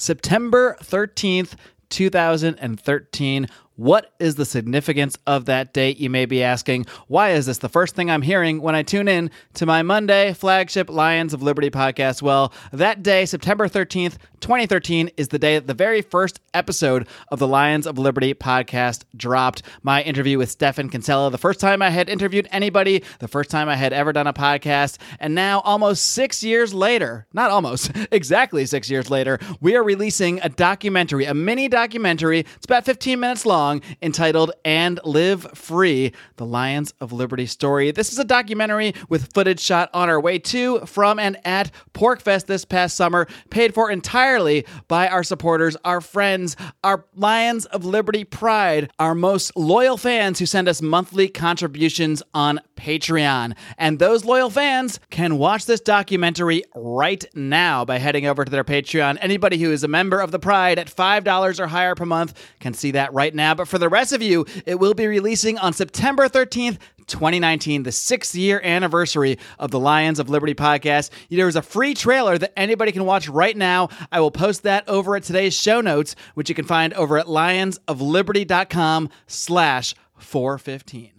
September 13th, 2013. What is the significance of that date? You may be asking. Why is this the first thing I'm hearing when I tune in to my Monday flagship Lions of Liberty podcast? Well, that day, September 13th, 2013, is the day that the very first episode of the Lions of Liberty podcast dropped. My interview with Stephan Kinsella, the first time I had interviewed anybody, the first time I had ever done a podcast. And now, almost six years later, not almost, exactly six years later, we are releasing a documentary, a mini documentary. It's about 15 minutes long song entitled And Live Free The Lions of Liberty Story. This is a documentary with footage shot on our way to, from, and at PorcFest this past summer, paid for entirely by our supporters, our friends, our Lions of Liberty Pride, our most loyal fans who send us monthly contributions on Patreon. And those loyal fans can watch this documentary right now by heading over to their Patreon. Anybody who is a member of the Pride at $5 or higher per month can see that right now. But for the rest of you, it will be releasing on September 13th, 2019, the sixth year anniversary of the Lions of Liberty podcast. There is a free trailer that anybody can watch right now. I will post that over at today's show notes, which you can find over at lionsofliberty.com slash 415.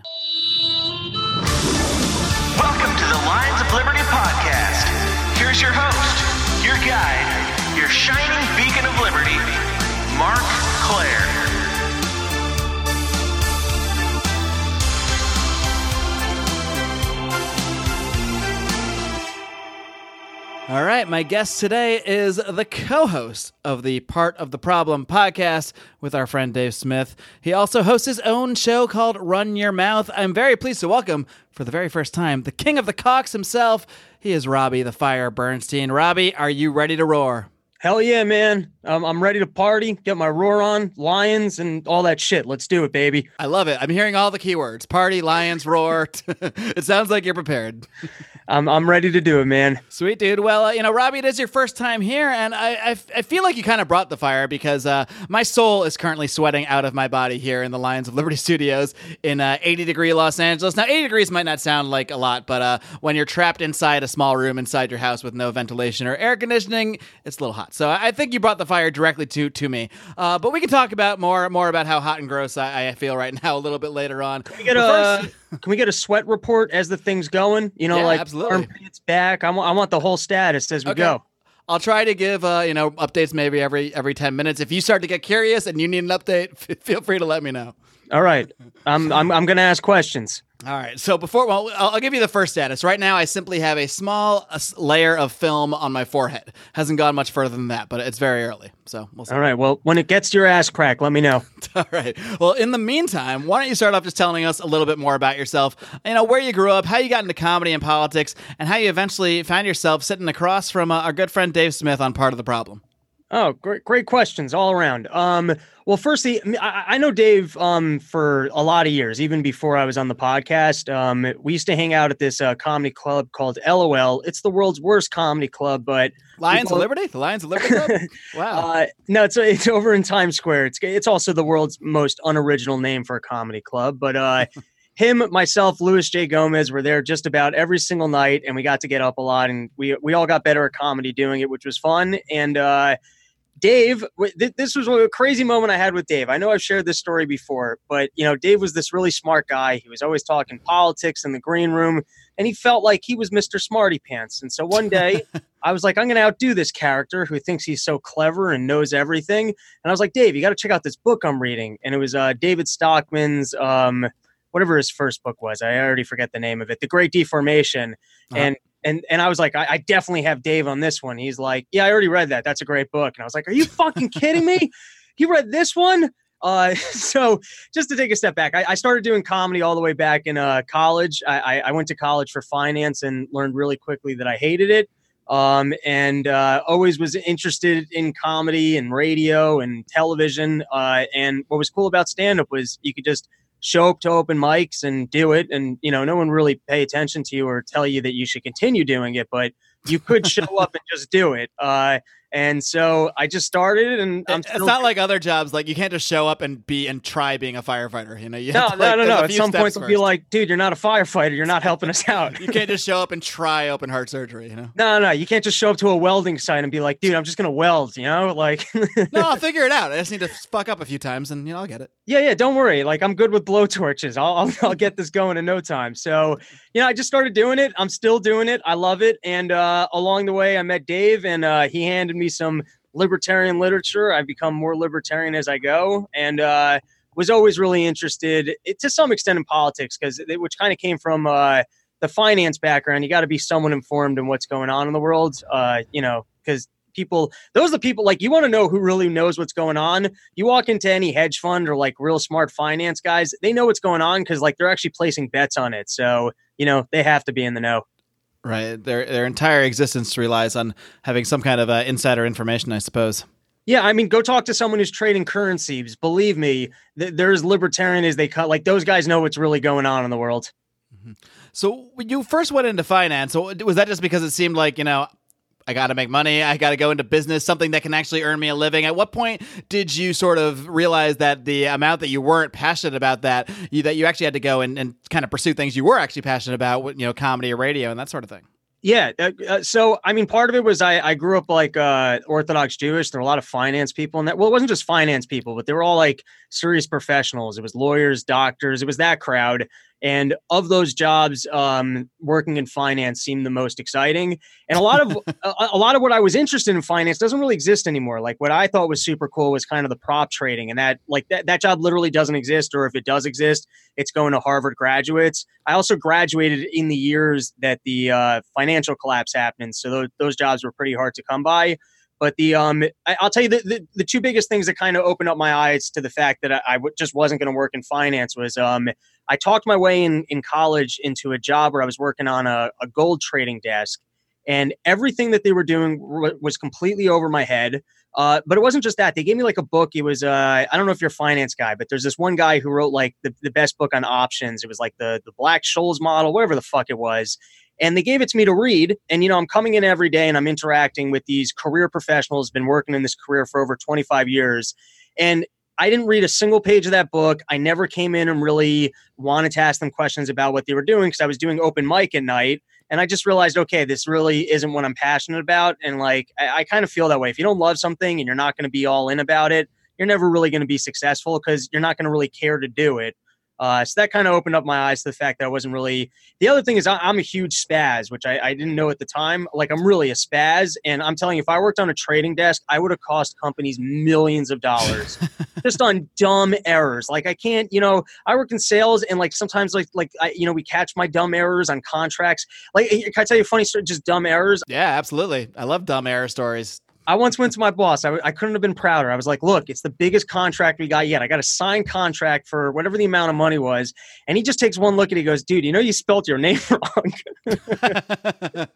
Here's your host, your guide, your shining beacon of liberty, Marc Clair. All right, my guest today is the co host of the Part of the Problem podcast with our friend Dave Smith. He also hosts his own show called Run Your Mouth. I'm very pleased to welcome, for the very first time, the king of the cocks himself. He is Robbie the Fire Bernstein. Robbie, are you ready to roar? Hell yeah, man. Um, I'm ready to party, get my roar on, lions, and all that shit. Let's do it, baby. I love it. I'm hearing all the keywords party, lions, roar. it sounds like you're prepared. I'm, I'm ready to do it, man. Sweet, dude. Well, uh, you know, Robbie, it is your first time here, and I, I, I feel like you kind of brought the fire because uh, my soul is currently sweating out of my body here in the Lions of Liberty studios in uh, 80 degree Los Angeles. Now, 80 degrees might not sound like a lot, but uh, when you're trapped inside a small room inside your house with no ventilation or air conditioning, it's a little hot. So I think you brought the fire directly to to me. Uh, but we can talk about more more about how hot and gross I, I feel right now a little bit later on. Can we get a Can we get a sweat report as the thing's going? You know, Yeah, like absolutely. Armpits back. I want I want the whole status as we Okay. go. I'll try to give uh, you know updates maybe every every ten minutes. If you start to get curious and you need an update, feel free to let me know. All right. I'm I'm I'm gonna ask questions. All right. So before, well, I'll, I'll give you the first status. Right now, I simply have a small uh, layer of film on my forehead. Hasn't gone much further than that, but it's very early. So we'll see. All right. Well, when it gets to your ass crack, let me know. All right. Well, in the meantime, why don't you start off just telling us a little bit more about yourself? You know, where you grew up, how you got into comedy and politics, and how you eventually found yourself sitting across from uh, our good friend Dave Smith on Part of the Problem. Oh, great, great questions all around. Um, well, firstly, I, I know Dave um, for a lot of years, even before I was on the podcast. Um, we used to hang out at this uh, comedy club called LOL. It's the world's worst comedy club, but Lions People- of Liberty? The Lions of Liberty Club? Wow. uh, no, it's it's over in Times Square. It's it's also the world's most unoriginal name for a comedy club. But uh, him, myself, Luis J. Gomez were there just about every single night, and we got to get up a lot, and we we all got better at comedy doing it, which was fun. And uh, Dave, this was a crazy moment I had with Dave. I know I've shared this story before, but you know, Dave was this really smart guy. He was always talking politics in the green room, and he felt like he was Mr. Smarty Pants. And so one day, I was like, I'm going to outdo this character who thinks he's so clever and knows everything. And I was like, Dave, you got to check out this book I'm reading. And it was uh, David Stockman's, um, whatever his first book was. I already forget the name of it, The Great Deformation. Uh-huh. And and and I was like, I, I definitely have Dave on this one. He's like, Yeah, I already read that. That's a great book. And I was like, Are you fucking kidding me? You read this one? Uh, so just to take a step back, I, I started doing comedy all the way back in uh, college. I, I, I went to college for finance and learned really quickly that I hated it. um, and uh, always was interested in comedy and radio and television. Uh, and what was cool about stand up was you could just show up to open mics and do it, and you know no one really pay attention to you or tell you that you should continue doing it, but you could show up and just do it. Uh, and so I just started, and I'm it's not like other jobs. Like you can't just show up and be and try being a firefighter. You know, you no, to, no, like, no, no. At some point, they'll be like, "Dude, you're not a firefighter. You're not helping us out." you can't just show up and try open heart surgery. You know? No, no, you can't just show up to a welding site and be like, "Dude, I'm just gonna weld." You know, like. no, I'll figure it out. I just need to fuck up a few times, and you know, I'll get it. Yeah, yeah. Don't worry. Like I'm good with blow torches. I'll, I'll, I'll get this going in no time. So, you know, I just started doing it. I'm still doing it. I love it. And uh, along the way, I met Dave, and uh, he handed me some libertarian literature. I've become more libertarian as I go, and uh, was always really interested, it, to some extent, in politics, because which kind of came from uh, the finance background. You got to be someone informed in what's going on in the world, uh, you know, because people those are the people like you want to know who really knows what's going on you walk into any hedge fund or like real smart finance guys they know what's going on because like they're actually placing bets on it so you know they have to be in the know Right. Their their entire existence relies on having some kind of uh, insider information, I suppose. Yeah, I mean, go talk to someone who's trading currencies. Believe me, th- they're as libertarian as they cut. Like those guys know what's really going on in the world. Mm-hmm. So when you first went into finance, was that just because it seemed like you know I got to make money. I got to go into business, something that can actually earn me a living. At what point did you sort of realize that the amount that you weren't passionate about that, you, that you actually had to go and, and kind of pursue things you were actually passionate about, you know, comedy or radio and that sort of thing? Yeah. Uh, uh, so, I mean, part of it was I, I grew up like uh, Orthodox Jewish. There were a lot of finance people in that. Well, it wasn't just finance people, but they were all like serious professionals. It was lawyers, doctors. It was that crowd. And of those jobs, um, working in finance seemed the most exciting. And a lot of a, a, lot of what I was interested in finance doesn't really exist anymore. Like what I thought was super cool was kind of the prop trading, and that like that that job literally doesn't exist, or if it does exist, it's going to Harvard graduates. I also graduated in the years that the uh, financial collapse happened, so those, those jobs were pretty hard to come by. But the um, I, will tell you the, the, the two biggest things that kind of opened up my eyes to the fact that I, I w- just wasn't going to work in finance was um, I talked my way in in college into a job where I was working on a, a gold trading desk, and everything that they were doing w- was completely over my head. Uh, but it wasn't just that. They gave me like a book. It was uh, I don't know if you're a finance guy, but there's this one guy who wrote like the, the best book on options. It was like the the Black Scholes model, whatever the fuck it was and they gave it to me to read and you know i'm coming in every day and i'm interacting with these career professionals been working in this career for over 25 years and i didn't read a single page of that book. I never came in and really wanted to ask them questions about what they were doing because i was doing open mic at night and i just realized okay this really isn't what i'm passionate about and like i, I kind of feel that way. If you don't love something and you're not going to be all in about it you're never really going to be successful because you're not going to really care to do it uh, so that kind of opened up my eyes to the fact that I wasn't really. The other thing is I, am a huge spaz, which I, I, didn't know at the time. Like I'm really a spaz, and I'm telling you, if I worked on a trading desk, I would have cost companies millions of dollars just on dumb errors. Like I can't, you know, I work in sales, and like sometimes like like I, you know, we catch my dumb errors on contracts. Like can I tell you a funny story? Just dumb errors. Yeah, absolutely. I love dumb error stories. I once went to my boss. I, I couldn't have been prouder. I was like, look, it's the biggest contract we got yet. I got a signed contract for whatever the amount of money was. And he just takes one look and he goes, dude, you know, you spelt your name wrong.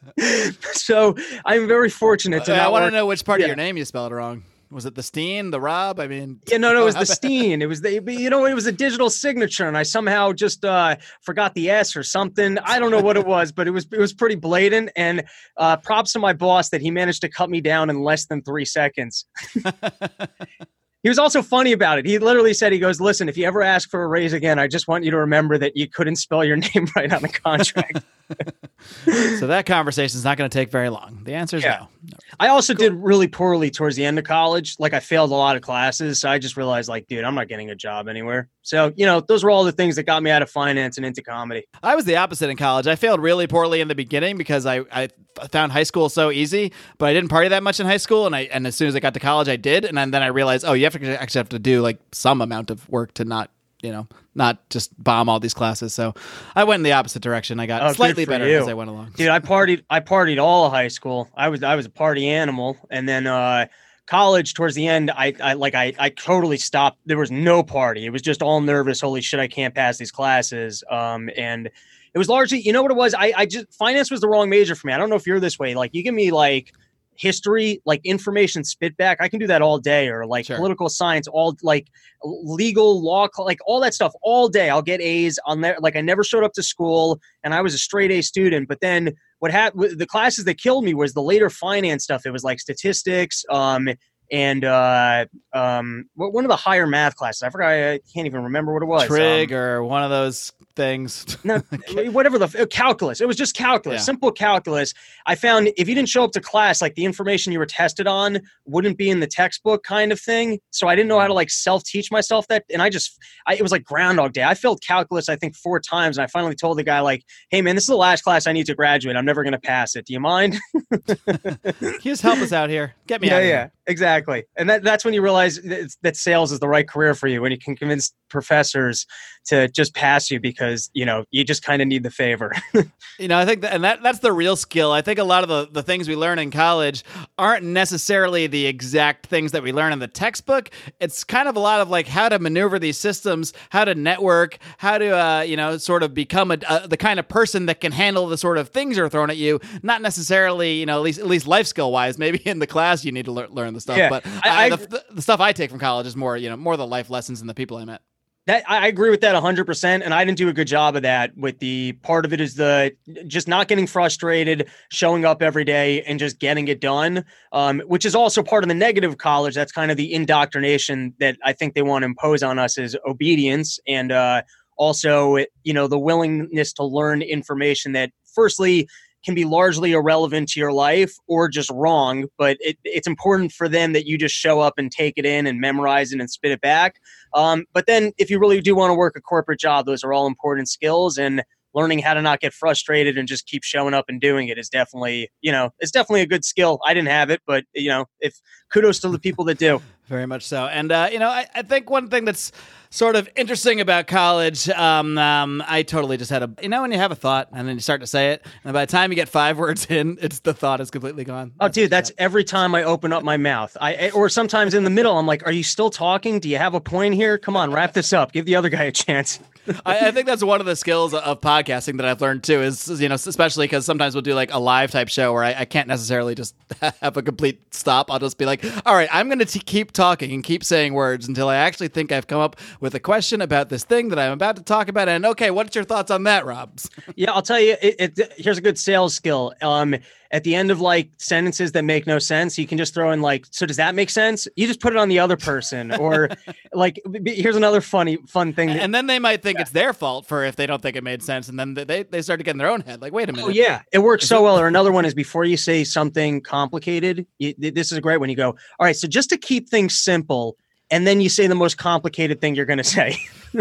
so I'm very fortunate to uh, I want to know which part yeah. of your name you spelled wrong. Was it the Steen, the Rob? I mean, yeah, no, no, it was the Steen. It was the, you know, it was a digital signature, and I somehow just uh, forgot the S or something. I don't know what it was, but it was it was pretty blatant. And uh, props to my boss that he managed to cut me down in less than three seconds. he was also funny about it. He literally said, "He goes, listen, if you ever ask for a raise again, I just want you to remember that you couldn't spell your name right on the contract." so that conversation is not going to take very long. The answer is yeah. no. I also cool. did really poorly towards the end of college. Like I failed a lot of classes, so I just realized, like, dude, I'm not getting a job anywhere. So you know, those were all the things that got me out of finance and into comedy. I was the opposite in college. I failed really poorly in the beginning because I I found high school so easy, but I didn't party that much in high school, and I and as soon as I got to college, I did, and then I realized, oh, you have actually have to do like some amount of work to not you know, not just bomb all these classes. So I went in the opposite direction. I got oh, slightly better you. as I went along. Dude, I partied I partied all high school. I was I was a party animal. And then uh college towards the end, I, I like I I totally stopped. There was no party. It was just all nervous. Holy shit, I can't pass these classes. Um and it was largely, you know what it was? I, I just finance was the wrong major for me. I don't know if you're this way. Like you give me like history, like information spit back, I can do that all day, or like Sure. political science, all like legal law, like all that stuff all day. I'll get A's on there. Like I never showed up to school, and I was a straight A student. But then what happened? The classes that killed me was the later finance stuff. It was like statistics, um, and uh, um, one of the higher math classes. I forgot. I can't even remember what it was. Trig Um, or one of those things. no, whatever the uh, calculus. It was just calculus, Yeah. simple calculus. I found if you didn't show up to class, like the information you were tested on wouldn't be in the textbook, kind of thing. So I didn't know how to like self teach myself that, and I just, I, it was like Groundhog Day. I failed calculus, I think, four times, and I finally told the guy like, "Hey, man, this is the last class I need to graduate. I'm never going to pass it. Do you mind?" Just help us out here? Get me out of here. exactly. And that, that's when you realize that, that sales is the right career for you when you can convince professors to just pass you because you know you just kind of need the favor. You know, I think that, and that that's the real skill. I think a lot of the, the things we learn in college aren't necessarily the exact things that we learn in the textbook. It's kind of a lot of like how to maneuver these systems, how to network, how to uh, you know sort of become a, uh, the kind of person that can handle the sort of things are thrown at you. Not necessarily you know at least at least life skill wise. Maybe in the class you need to lear- learn the stuff, Yeah, but I- I, the, the stuff I take from college is more you know more the life lessons and the people I met. That I agree with that 100%. And I didn't do a good job of that. With the part of it is the just not getting frustrated, showing up every day and just getting it done, um, which is also part of the negative college. That's kind of the indoctrination that I think they want to impose on us is obedience and uh, also, you know, the willingness to learn information that, firstly, can be largely irrelevant to your life or just wrong, but it, it's important for them that you just show up and take it in and memorize it and spit it back. Um, but then, if you really do want to work a corporate job, those are all important skills. And learning how to not get frustrated and just keep showing up and doing it is definitely, you know, it's definitely a good skill. I didn't have it, but you know, if kudos to the people that do. Very much so. And, uh, you know, I, I think one thing that's sort of interesting about college, um, um, I totally just had a, you know, when you have a thought and then you start to say it, and by the time you get five words in, it's the thought is completely gone. Oh, dude, that's every time I open up my mouth. I or sometimes in the middle, I'm like, "Are you still talking? Do you have a point here? Come on, wrap this up. Give the other guy a chance." I, I think that's one of the skills of podcasting that I've learned too. Is is, you know, especially because sometimes we'll do like a live type show where I, I can't necessarily just have a complete stop. I'll just be like, all right, I'm going to keep talking and keep saying words until I actually think I've come up with a question about this thing that I'm about to talk about. And okay, what's your thoughts on that, Robs? Yeah, I'll tell you. It, it, here's a good sales skill. Um, at the end of like sentences that make no sense, you can just throw in like, "So does that make sense?" You just put it on the other person, or like, here's another funny fun thing. that- And then they might think it's their fault for if they don't think it made sense, and then they they start to get in their own head. Like, wait a minute. Oh yeah, it works so well. Or another one is before you say something complicated. You, this is a great one. You go, all right. So just to keep things simple, and then you say the most complicated thing you're going to say.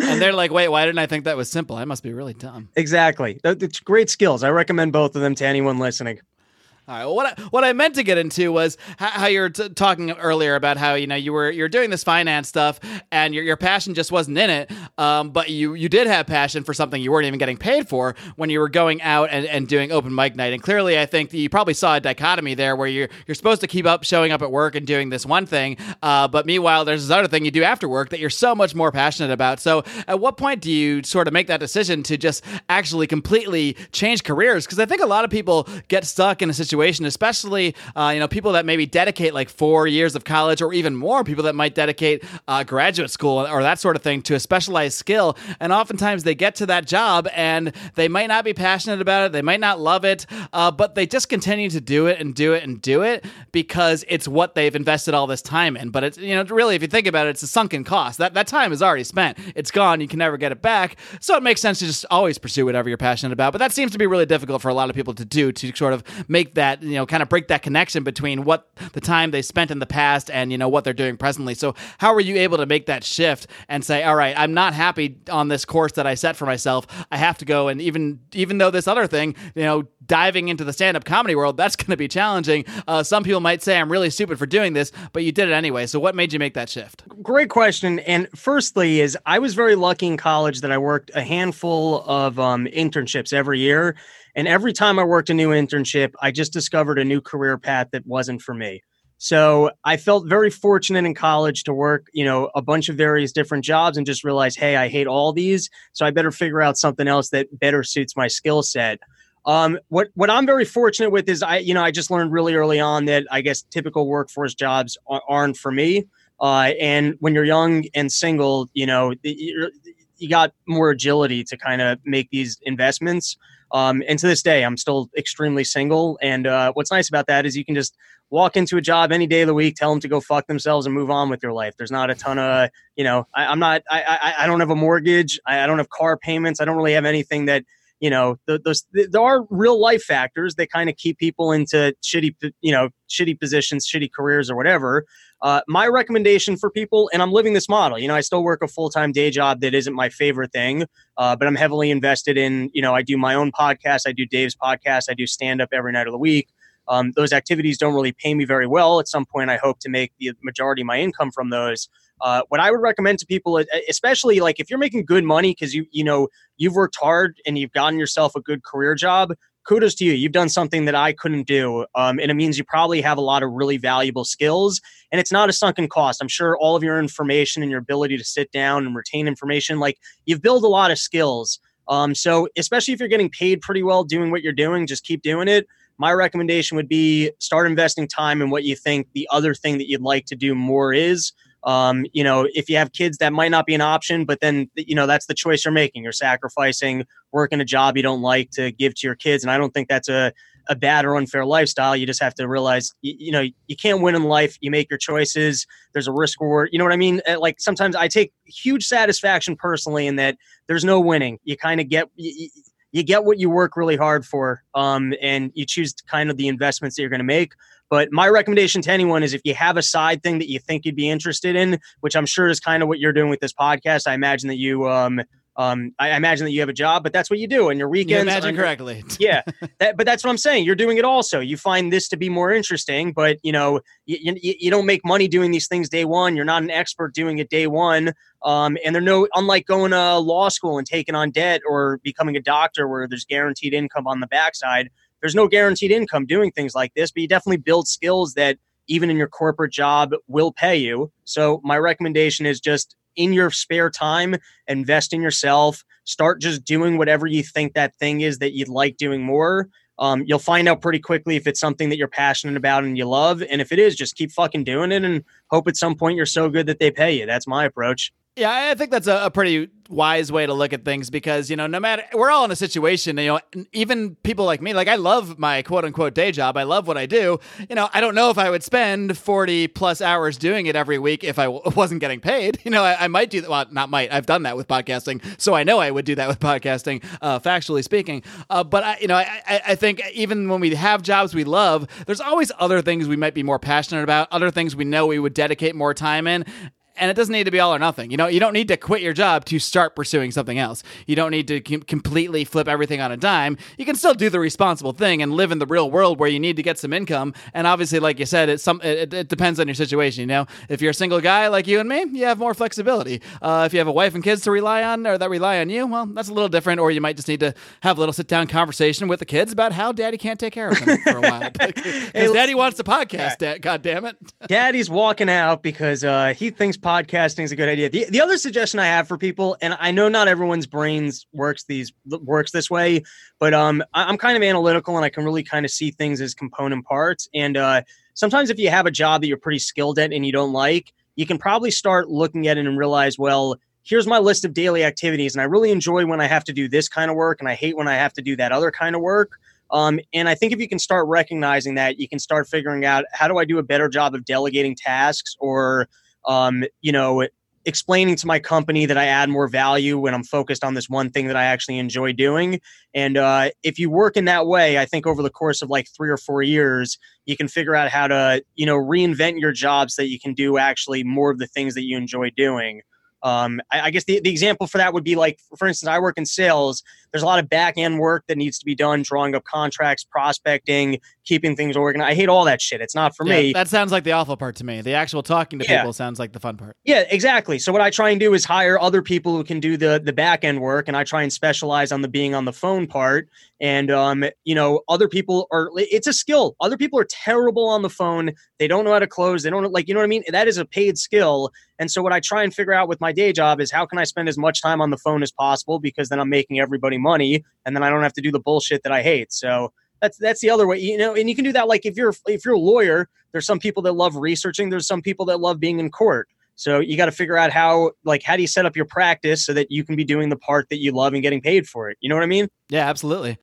And they're like, wait, why didn't I think that was simple? I must be really dumb. exactly. It's great skills. I recommend both of them to anyone listening. All right. Well, what I, what I meant to get into was how, how you were t- talking earlier about how you know you were you're doing this finance stuff and your, your passion just wasn't in it, um, but you you did have passion for something you weren't even getting paid for when you were going out and, and doing open mic night. And clearly, I think you probably saw a dichotomy there where you're you're supposed to keep up showing up at work and doing this one thing, uh, but meanwhile, there's this other thing you do after work that you're so much more passionate about. So, at what point do you sort of make that decision to just actually completely change careers? Because I think a lot of people get stuck in a situation, especially uh, you know people that maybe dedicate like four years of college or even more, people that might dedicate uh, graduate school or that sort of thing to a specialized skill, and oftentimes they get to that job and they might not be passionate about it, they might not love it, uh, but they just continue to do it and do it and do it because it's what they've invested all this time in. But it's you know really, if you think about it, it's a sunken cost. That that time is already spent. It's gone. You can never get it back. So it makes sense to just always pursue whatever you're passionate about. But that seems to be really difficult for a lot of people to do to sort of make that you know kind of break that connection between what the time they spent in the past and you know what they're doing presently. So how are you able to make that shift and say, all right, I'm not happy on this course that I set for myself. I have to go and even even though this other thing, you know, diving into the stand-up comedy world, that's going to be challenging. Uh, some people might say I'm really stupid for doing this, but you did it anyway. So what made you make that shift? Great question. And firstly, is I was very lucky in college that I worked a handful of um, internships every year. And every time I worked a new internship, I just discovered a new career path that wasn't for me. So I felt very fortunate in college to work, you know, a bunch of various different jobs and just realize, hey, I hate all these. So I better figure out something else that better suits my skill set. Um, what what I'm very fortunate with is I, you know, I just learned really early on that I guess typical workforce jobs aren't for me. Uh, and when you're young and single, you know, you got more agility to kind of make these investments. Um, and to this day, I'm still extremely single. And uh, what's nice about that is you can just walk into a job any day of the week, tell them to go fuck themselves and move on with your life. There's not a ton of, you know, I, am not, I, I, I, don't have a mortgage. I, I, don't have car payments. I don't really have anything that, you know, those, there are real life factors that kind of keep people into shitty, you know, shitty positions, shitty careers or whatever. Uh, my recommendation for people, and I'm living this model. You know, I still work a full time day job that isn't my favorite thing, uh, but I'm heavily invested in. You know, I do my own podcast. I do Dave's podcast. I do stand up every night of the week. Um, those activities don't really pay me very well. At some point, I hope to make the majority of my income from those. Uh, what I would recommend to people, especially like if you're making good money because you you know you've worked hard and you've gotten yourself a good career job, kudos to you. You've done something that I couldn't do. Um, and it means you probably have a lot of really valuable skills. And it's not a sunken cost. I'm sure all of your information and your ability to sit down and retain information, like you've built a lot of skills. Um, so, especially if you're getting paid pretty well doing what you're doing, just keep doing it. My recommendation would be start investing time in what you think the other thing that you'd like to do more is. Um, you know, if you have kids, that might not be an option, but then, you know, that's the choice you're making. You're sacrificing working a job you don't like to give to your kids. And I don't think that's a, a bad or unfair lifestyle. You just have to realize, you, you, know, you can't win in life. You make your choices. There's a risk reward. You know what I mean? Uh, like sometimes I take huge satisfaction personally in that there's no winning. You kind of get, you, you, get what you work really hard for. Um, and you choose kind of the investments that you're going to make. But my recommendation to anyone is if you have a side thing that you think you'd be interested in, which I'm sure is kind of what you're doing with this podcast, I imagine that you um, um, I imagine that you have a job, but that's what you do in your weekends. You imagine correctly. yeah, that, but that's what I'm saying. You're doing it also. You find this to be more interesting, but you know, you, you, you don't make money doing these things day one. You're not an expert doing it day one. Um, and they're no unlike going to law school and taking on debt or becoming a doctor where there's guaranteed income on the backside there's no guaranteed income doing things like this, but you definitely build skills that even in your corporate job will pay you. So my recommendation is just in your spare time, invest in yourself, start just doing whatever you think that thing is that you'd like doing more. Um, you'll find out pretty quickly if it's something that you're passionate about and you love. And if it is, just keep fucking doing it and hope at some point you're so good that they pay you. That's my approach. Yeah, I think that's a, a, pretty wise way to look at things because, you know, no matter, we're all in a situation, you know, even people like me, like I love my quote unquote day job. I love what I do. You know, I don't know if I would spend 40 plus hours doing it every week if I w- wasn't getting paid. You know, I, I, might do that. Well, not might. I've done that with podcasting. So I know I would do that with podcasting, uh, factually speaking. Uh, but, I, you know, I, I think even when we have jobs we love, there's always other things we might be more passionate about, other things we know we would dedicate more time in and it doesn't need to be all or nothing. You know, you don't need to quit your job to start pursuing something else. You don't need to com- completely flip everything on a dime. You can still do the responsible thing and live in the real world where you need to get some income. And obviously, like you said, it's some it, it depends on your situation. You know, if you're a single guy like you and me, you have more flexibility. Uh, if you have a wife and kids to rely on or that rely on you, well, that's a little different. Or you might just need to have a little sit down conversation with the kids about how daddy can't take care of them for a while because hey, daddy wants to podcast. Yeah. God damn it, daddy's walking out because uh, he thinks podcasting is a good idea. The, the other suggestion I have for people, and I know not everyone's brains works these works this way, but um, I, am kind of analytical and I can really kind of see things as component parts. And uh, sometimes if you have a job that you're pretty skilled at and you don't like, you can probably start looking at it and realize, well, here's my list of daily activities, and I really enjoy when I have to do this kind of work, and I hate when I have to do that other kind of work. Um, and I think if you can start recognizing that, you can start figuring out how do I do a better job of delegating tasks or um, you know, explaining to my company that I add more value when I'm focused on this one thing that I actually enjoy doing. And uh, if you work in that way, I think over the course of like three or four years, you can figure out how to, you know, reinvent your job so that you can do actually more of the things that you enjoy doing. Um, I, I guess the, the example for that would be like, for instance, I work in sales. There's a lot of back end work that needs to be done, drawing up contracts, prospecting, keeping things organized. I hate all that shit. It's not for Yeah, me. That sounds like the awful part to me. The actual talking to Yeah. people sounds like the fun part. Yeah, exactly. So what I try and do is hire other people who can do the the back end work, and I try and specialize on the being on the phone part. And um, you know, other people are. It's a skill. Other people are terrible on the phone. They don't know how to close. They don't like you know what I mean. That is a paid skill. And so what I try and figure out with my day job is how can I spend as much time on the phone as possible because then I'm making everybody money, and then I don't have to do the bullshit that I hate. So. That's that's the other way, you know, and you can do that. Like if you're if you're a lawyer, there's some people that love researching. There's some people that love being in court. So you got to figure out how, like, how do you set up your practice so that you can be doing the part that you love and getting paid for it? You know what I mean? Yeah, absolutely.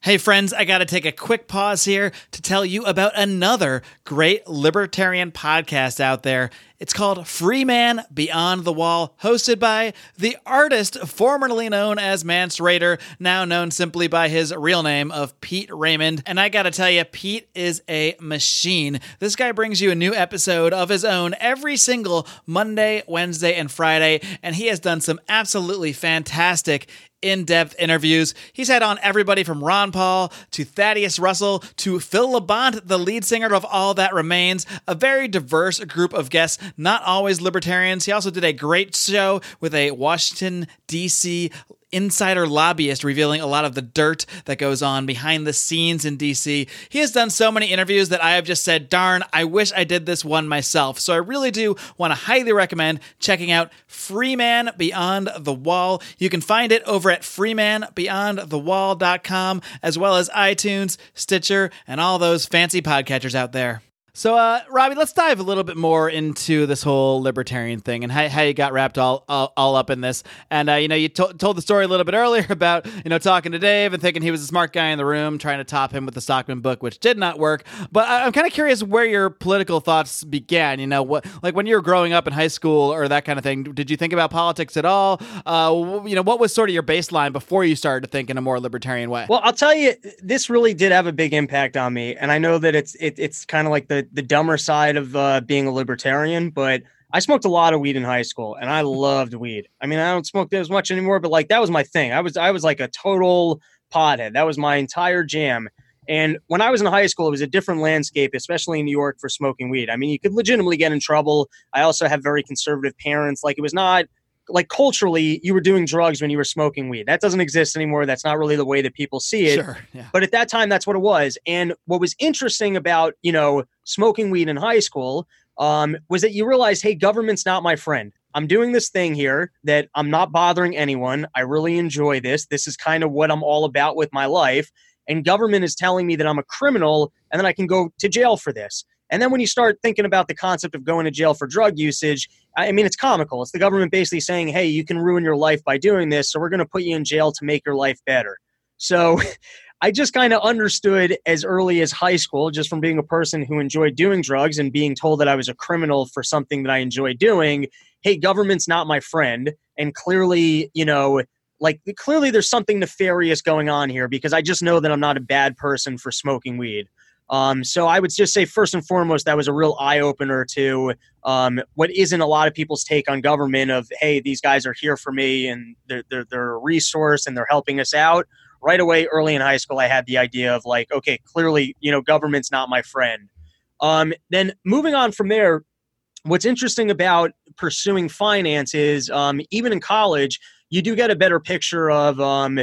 Hey, friends, I got to take a quick pause here to tell you about another great libertarian podcast out there. It's called Freeman Beyond the Wall, hosted by the artist formerly known as Mance Rayder, now known simply by his real name of Pete Raymond. And I got to tell you, Pete is a machine. This guy brings you a new episode of his own every single Monday, Wednesday, and Friday, and he has done some absolutely fantastic in depth interviews. He's had on everybody from Ron Paul to Thaddeus Russell to Phil Labonte, the lead singer of All That Remains. A very diverse group of guests, not always libertarians. He also did a great show with a Washington, D.C insider lobbyist revealing a lot of the dirt that goes on behind the scenes in DC. He has done so many interviews that I have just said, darn, I wish I did this one myself. So I really do want to highly recommend checking out Freeman Beyond the Wall. You can find it over at freemanbeyondthewall.com as well as iTunes, Stitcher, and all those fancy podcatchers out there. So, uh, Robbie, let's dive a little bit more into this whole libertarian thing and how, how you got wrapped all, all, all up in this. And, uh, you know, you to- told the story a little bit earlier about, you know, talking to Dave and thinking he was a smart guy in the room, trying to top him with the Stockman book, which did not work. But I- I'm kind of curious where your political thoughts began. You know, what, like when you were growing up in high school or that kind of thing, did you think about politics at all? Uh, you know, what was sort of your baseline before you started to think in a more libertarian way? Well, I'll tell you, this really did have a big impact on me, and I know that it's it, it's kind of like the the dumber side of uh, being a libertarian, but. I smoked a lot of weed in high school and I loved weed. I mean, I don't smoke as much anymore, but like that was my thing. I was I was like a total pothead. That was my entire jam. And when I was in high school, it was a different landscape, especially in New York for smoking weed. I mean, you could legitimately get in trouble. I also have very conservative parents. Like it was not like culturally, you were doing drugs when you were smoking weed. That doesn't exist anymore. That's not really the way that people see it. Sure. Yeah. But at that time, that's what it was. And what was interesting about, you know, smoking weed in high school um, was that you realize, hey, government's not my friend. I'm doing this thing here that I'm not bothering anyone. I really enjoy this. This is kind of what I'm all about with my life. And government is telling me that I'm a criminal and then I can go to jail for this. And then when you start thinking about the concept of going to jail for drug usage, I mean, it's comical. It's the government basically saying, hey, you can ruin your life by doing this. So we're going to put you in jail to make your life better. So I just kind of understood as early as high school, just from being a person who enjoyed doing drugs and being told that I was a criminal for something that I enjoy doing. Hey, government's not my friend. And clearly, you know, like clearly there's something nefarious going on here because I just know that I'm not a bad person for smoking weed. Um, so I would just say first and foremost that was a real eye opener to um, what isn't a lot of people's take on government of hey these guys are here for me and they're, they're, they're a resource and they're helping us out. Right away, early in high school, I had the idea of like okay, clearly you know government's not my friend. Um, then moving on from there, what's interesting about pursuing finance is um, even in college you do get a better picture of um,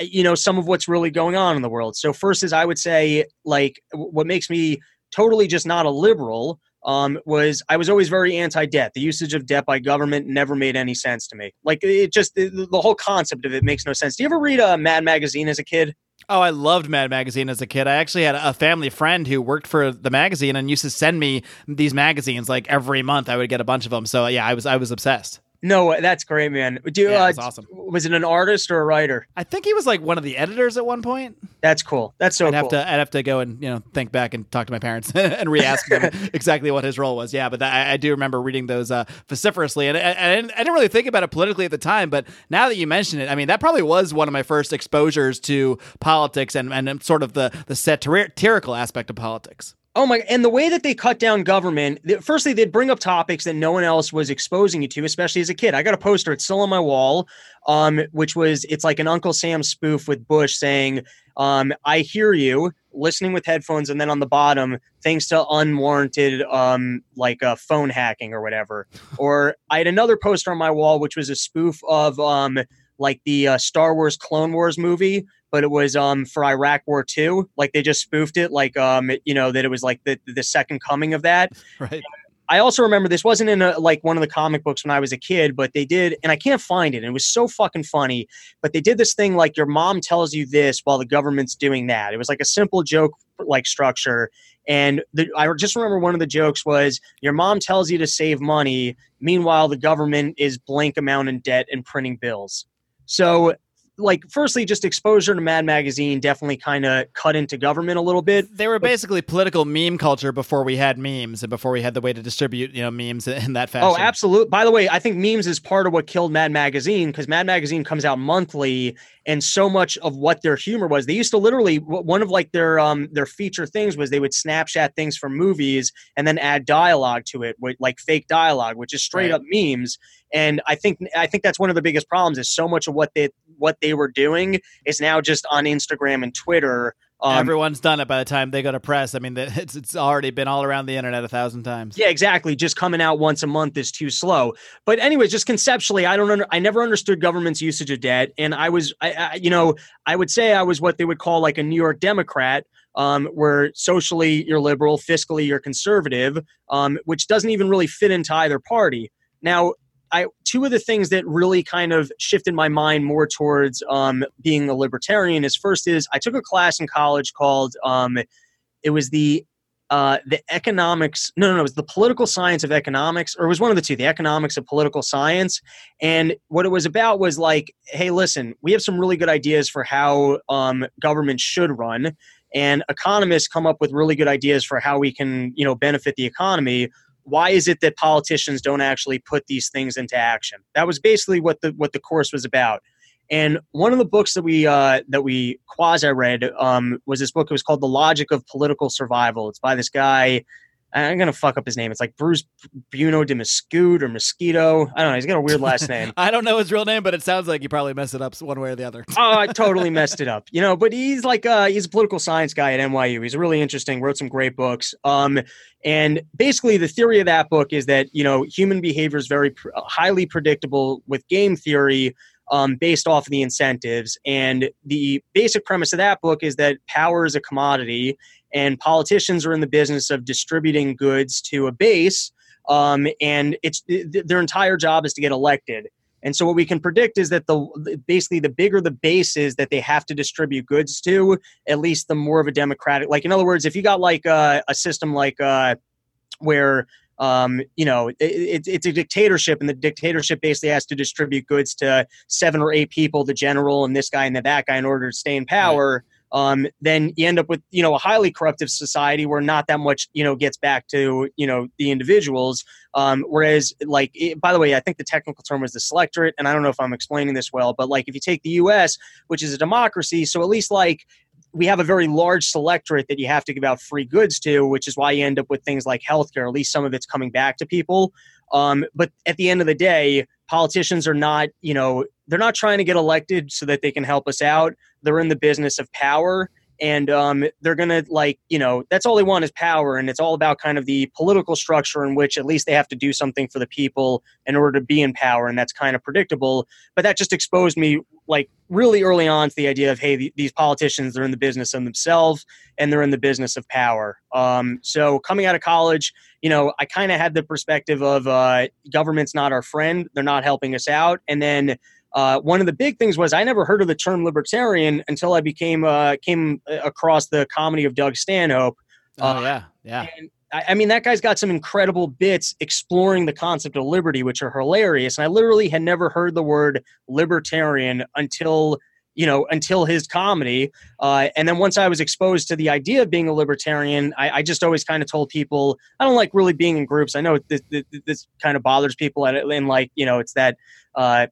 you know some of what's really going on in the world so first is i would say like what makes me totally just not a liberal um, was i was always very anti-debt the usage of debt by government never made any sense to me like it just the, the whole concept of it makes no sense do you ever read a mad magazine as a kid Oh, I loved Mad Magazine as a kid. I actually had a family friend who worked for the magazine and used to send me these magazines like every month. I would get a bunch of them. So yeah, I was I was obsessed. No that's great man do you, Yeah, uh, it's awesome. was it an artist or a writer I think he was like one of the editors at one point. that's cool that's so I'd have cool to I'd have to go and you know think back and talk to my parents and re-ask them exactly what his role was. Yeah, but that, I, I do remember reading those uh, vociferously, and, and I, didn't, I didn't really think about it politically at the time. But now that you mention it, I mean that probably was one of my first exposures to politics and and sort of the the satirical aspect of politics. Oh my! And the way that they cut down government, th- firstly, they'd bring up topics that no one else was exposing you to, especially as a kid. I got a poster; it's still on my wall, um, which was it's like an Uncle Sam spoof with Bush saying, um, "I hear you," listening with headphones, and then on the bottom, thanks to unwarranted, um, like uh, phone hacking or whatever. or I had another poster on my wall, which was a spoof of um, like the uh, Star Wars Clone Wars movie, but it was um for Iraq War Two. Like they just spoofed it, like um you know that it was like the the second coming of that. Right. I also remember this wasn't in a, like one of the comic books when I was a kid, but they did, and I can't find it. And it was so fucking funny. But they did this thing like your mom tells you this while the government's doing that. It was like a simple joke like structure. And the, I just remember one of the jokes was your mom tells you to save money. Meanwhile, the government is blank amount in debt and printing bills. So like firstly just exposure to mad magazine definitely kind of cut into government a little bit They were basically political meme culture before we had memes and before we had the way to distribute, you know, memes in that fashion. oh absolutely by the way i think memes is part of what killed mad magazine because mad magazine comes out monthly and so much of what their humor was they used to literally one of like their um their feature things was they would snapchat things from movies and then add dialogue to it with like fake dialogue which is straight Right. up memes and i think i think that's one of the biggest problems is so much of what they what they were doing is now just on instagram and twitter um, Everyone's done it by the time they go to press. I mean, it's it's already been all around the internet a thousand times. Yeah, exactly. Just coming out once a month is too slow. But anyways, just conceptually, I don't under, I never understood government's usage of debt, and I was, I, I, you know, I would say I was what they would call like a New York Democrat, um, where socially you're liberal, fiscally you're conservative, um, which doesn't even really fit into either party. Now, I two of the things that really kind of shifted my mind more towards um, being a libertarian is first is I took a class in college called um, it was the uh, the economics no no no it was the political science of economics or it was one of the two the economics of political science. And what it was about was like hey listen we have some really good ideas for how um, government should run and economists come up with really good ideas for how we can you know benefit the economy why is it that politicians don't actually put these things into action that was basically what the what the course was about and one of the books that we uh, that we quasi read um, was this book. It was called The Logic of Political Survival. It's by this guy. I'm gonna fuck up his name. It's like Bruce Buno de Mesquite or Mosquito. I don't know. He's got a weird last name. I don't know his real name, but it sounds like you probably messed it up one way or the other. oh, I totally messed it up. You know, but he's like uh he's a political science guy at NYU. He's really interesting, wrote some great books. Um and basically the theory of that book is that, you know, human behavior is very pr- highly predictable with game theory um, based off of the incentives. And the basic premise of that book is that power is a commodity and politicians are in the business of distributing goods to a base um, and it's th- their entire job is to get elected. And so what we can predict is that the basically the bigger the base is that they have to distribute goods to, at least the more of a democratic. Like in other words, if you got like uh, a system like uh, where um, you know it, it, it's a dictatorship, and the dictatorship basically has to distribute goods to seven or eight people, the general and this guy and the, that guy, in order to stay in power. Um, then you end up with you know a highly corruptive society where not that much you know gets back to you know the individuals. Um, whereas, like, it, by the way, I think the technical term was the selectorate, and I don't know if I'm explaining this well, but like, if you take the U.S., which is a democracy, so at least like we have a very large selectorate that you have to give out free goods to, which is why you end up with things like healthcare. At least some of it's coming back to people. Um, but at the end of the day, politicians are not, you know, they're not trying to get elected so that they can help us out. They're in the business of power and um, they're gonna like you know that's all they want is power and it's all about kind of the political structure in which at least they have to do something for the people in order to be in power and that's kind of predictable but that just exposed me like really early on to the idea of hey th- these politicians they're in the business of themselves and they're in the business of power um, so coming out of college you know i kind of had the perspective of uh, government's not our friend they're not helping us out and then uh, one of the big things was I never heard of the term libertarian until I became uh, came across the comedy of Doug Stanhope. Oh Uh, yeah, yeah. And I, I mean, that guy's got some incredible bits exploring the concept of liberty, which are hilarious. And I literally had never heard the word libertarian until you know until his comedy. Uh, and then once I was exposed to the idea of being a libertarian, I, I just always kind of told people I don't like really being in groups. I know this, this, this kind of bothers people, and, and like you know, it's that. Uh,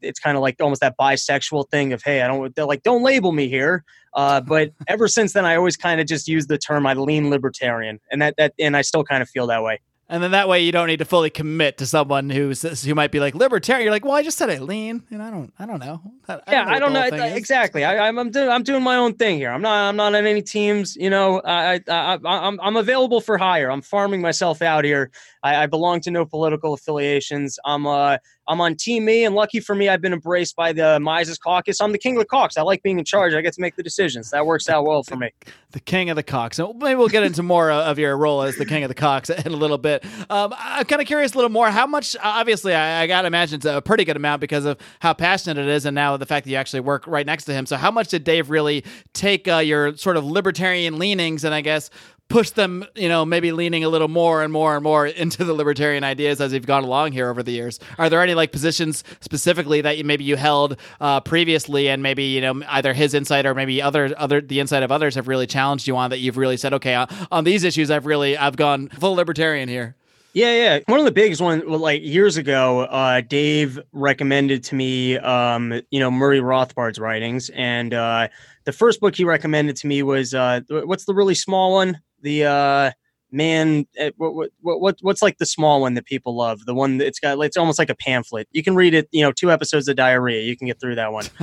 it's kind of like almost that bisexual thing of hey, I don't they're like don't label me here. Uh, but ever since then, I always kind of just use the term I lean libertarian, and that that and I still kind of feel that way. And then that way you don't need to fully commit to someone who's who might be like libertarian. You're like, well, I just said I lean, and I don't, I don't know. I, yeah, I don't know, I don't know exactly. I, am I'm doing, I'm doing my own thing here. I'm not, I'm not on any teams. You know, I, I, I am I'm available for hire. I'm farming myself out here. I, I belong to no political affiliations. I'm, uh, I'm on Team Me, and lucky for me, I've been embraced by the Mises Caucus. I'm the king of the caucus. I like being in charge. I get to make the decisions. That works out well for me. The king of the caucus. So maybe we'll get into more of your role as the king of the caucus in a little bit. Um, I'm kind of curious a little more. How much? Obviously, I, I got to imagine it's a pretty good amount because of how passionate it is, and now the fact that you actually work right next to him. So, how much did Dave really take uh, your sort of libertarian leanings and I guess push them, you know, maybe leaning a little more and more and more into the libertarian ideas as you've gone along here over the years. Are there any like positions specifically that you maybe you held uh, previously, and maybe you know either his insight or maybe other other the insight of others have really challenged you on that you've really said, okay, on, on these issues, I've really I've gone full libertarian here. Yeah, yeah. One of the biggest ones, like years ago, uh, Dave recommended to me, um, you know, Murray Rothbard's writings, and uh, the first book he recommended to me was uh, what's the really small one? The uh man eh, what, what, what what's like the small one that people love? The one that it's got it's almost like a pamphlet. You can read it you know two episodes of diarrhea. You can get through that one.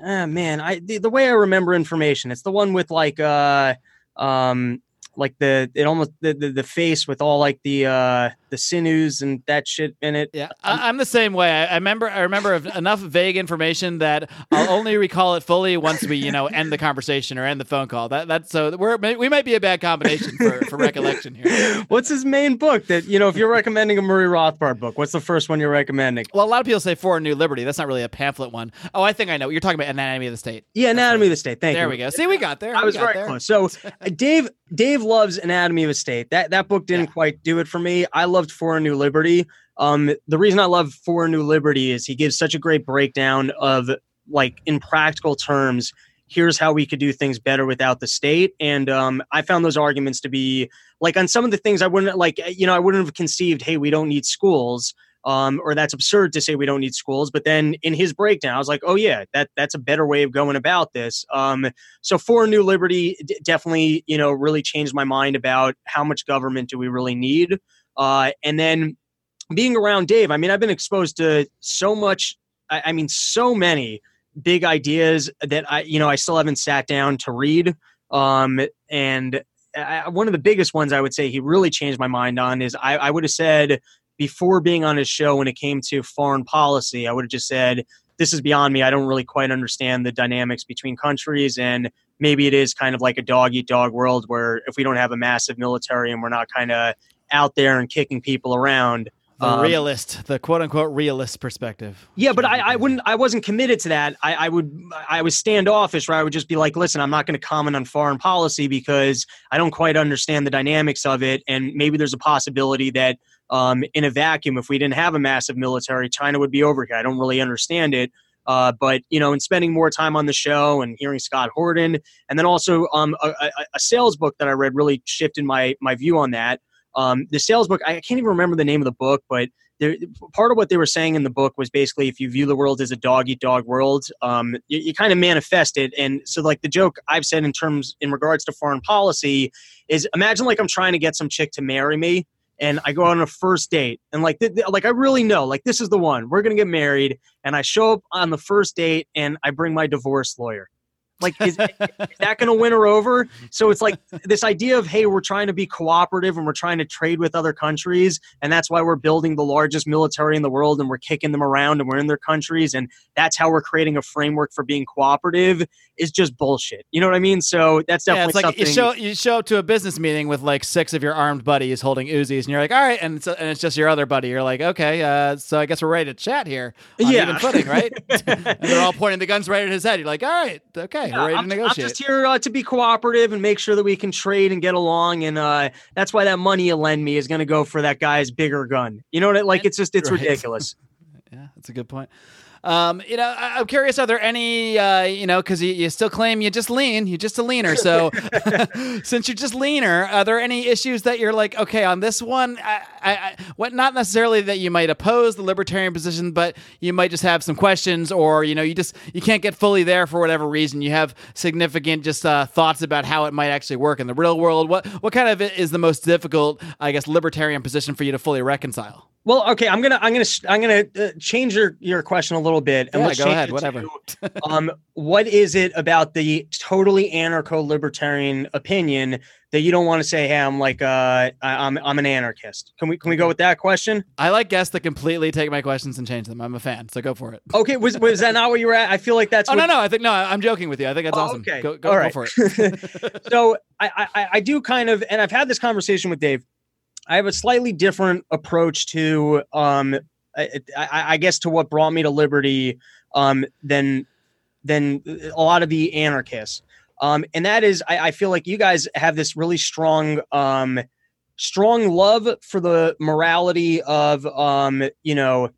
Ah man i the, the way i remember information it's the one with like uh um like the it almost the, the, the face with all like the uh the sinews and that shit in it. Yeah, I, am the same way. I, I, remember I remember enough vague information that I'll only recall it fully once we you know end the conversation or end the phone call. That that's so we're we might be a bad combination for, for recollection here. What's his main book that you know if you're recommending a Murray Rothbard book? What's the first one you're recommending? Well, a lot of people say For a New Liberty. That's not really a pamphlet one. Oh, I think I know. You're talking about Anatomy of the State. Yeah, Anatomy of the State. Thank there you. There we go. See, we got there. I was very there. close. So uh, Dave Dave loves Anatomy of a State. That that book didn't yeah. quite do it for me. I loved For a New Liberty. Um, the reason I love For a New Liberty is he gives such a great breakdown of like in practical terms. Here's how we could do things better without the state, and um, I found those arguments to be like on some of the things I wouldn't like. You know, I wouldn't have conceived. Hey, we don't need schools um, or that's absurd to say we don't need schools. But then in his breakdown, I was like, oh yeah, that that's a better way of going about this. Um, so for a New Liberty, d- definitely, you know, really changed my mind about how much government do we really need. Uh, and then being around Dave, I mean, I've been exposed to so much. I, I mean, so many big ideas that I, you know, I still haven't sat down to read. Um, and I, one of the biggest ones I would say he really changed my mind on is I, I would have said before being on his show when it came to foreign policy, I would have just said, this is beyond me. I don't really quite understand the dynamics between countries. And maybe it is kind of like a dog eat dog world where if we don't have a massive military and we're not kind of out there and kicking people around. The um, realist, the quote unquote realist perspective. Yeah, but I, I wouldn't, I wasn't committed to that. I, I would, I was standoffish where I would just be like, listen, I'm not going to comment on foreign policy because I don't quite understand the dynamics of it. And maybe there's a possibility that um, in a vacuum. If we didn't have a massive military, China would be over here. I don't really understand it. Uh, but you know, in spending more time on the show and hearing Scott Horton, and then also um, a, a, sales book that I read really shifted my my view on that. Um, the sales book, I can't even remember the name of the book, but there, part of what they were saying in the book was basically if you view the world as a dog eat dog world, um, you, you kind of manifest it. And so, like the joke I've said in terms in regards to foreign policy is imagine like I'm trying to get some chick to marry me and I go on a first date. And like th- th- like I really know like this is the one. We're gonna get married and I show up on the first date and I bring my divorce lawyer like, is, is that going to win her over? So it's like this idea of, hey, we're trying to be cooperative and we're trying to trade with other countries. And that's why we're building the largest military in the world and we're kicking them around and we're in their countries. And that's how we're creating a framework for being cooperative is just bullshit. You know what I mean? So that's definitely yeah, it's like something. You show, you show up to a business meeting with like six of your armed buddies holding Uzis and you're like, all right. And it's, and it's just your other buddy. You're like, okay, uh, so I guess we're ready to chat here. yeah. even footing, right? and they're all pointing the guns right at his head. You're like, all right, okay yeah, ready I'm, negotiate. I'm just here uh, to be cooperative and make sure that we can trade and get along, and uh, that's why that money you lend me is going to go for that guy's bigger gun. You know what? I, like it's just it's right. ridiculous. yeah, that's a good point. Um, you know, I, am curious. Are there any, uh, you know, because you, you, still claim you just lean, you're just a leaner. So since you're just leaner, are there any issues that you're like, okay, on this one, I, I, I, what not necessarily that you might oppose the libertarian position, but you might just have some questions, or you know, you just you can't get fully there for whatever reason. You have significant just uh, thoughts about how it might actually work in the real world. What what kind of is the most difficult, I guess, libertarian position for you to fully reconcile? Well, okay, I'm gonna I'm gonna I'm gonna uh, change your your question a little bit. And yeah, go ahead. Whatever. To, um, what is it about the totally anarcho-libertarian opinion that you don't want to say, "Hey, I'm like uh, I'm I'm an anarchist"? Can we can we go with that question? I like guests that completely take my questions and change them. I'm a fan, so go for it. Okay, was was that not what you were at? I feel like that's. Oh what... no, no, I think no, I'm joking with you. I think that's oh, awesome. Okay, go go, right. go for it. so I, I I do kind of, and I've had this conversation with Dave. I have a slightly different approach to, um, I, I, I guess, to what brought me to liberty um, than than a lot of the anarchists. Um, and that is, I, I, feel like you guys have this really strong, um, strong love for the morality of, um, you know,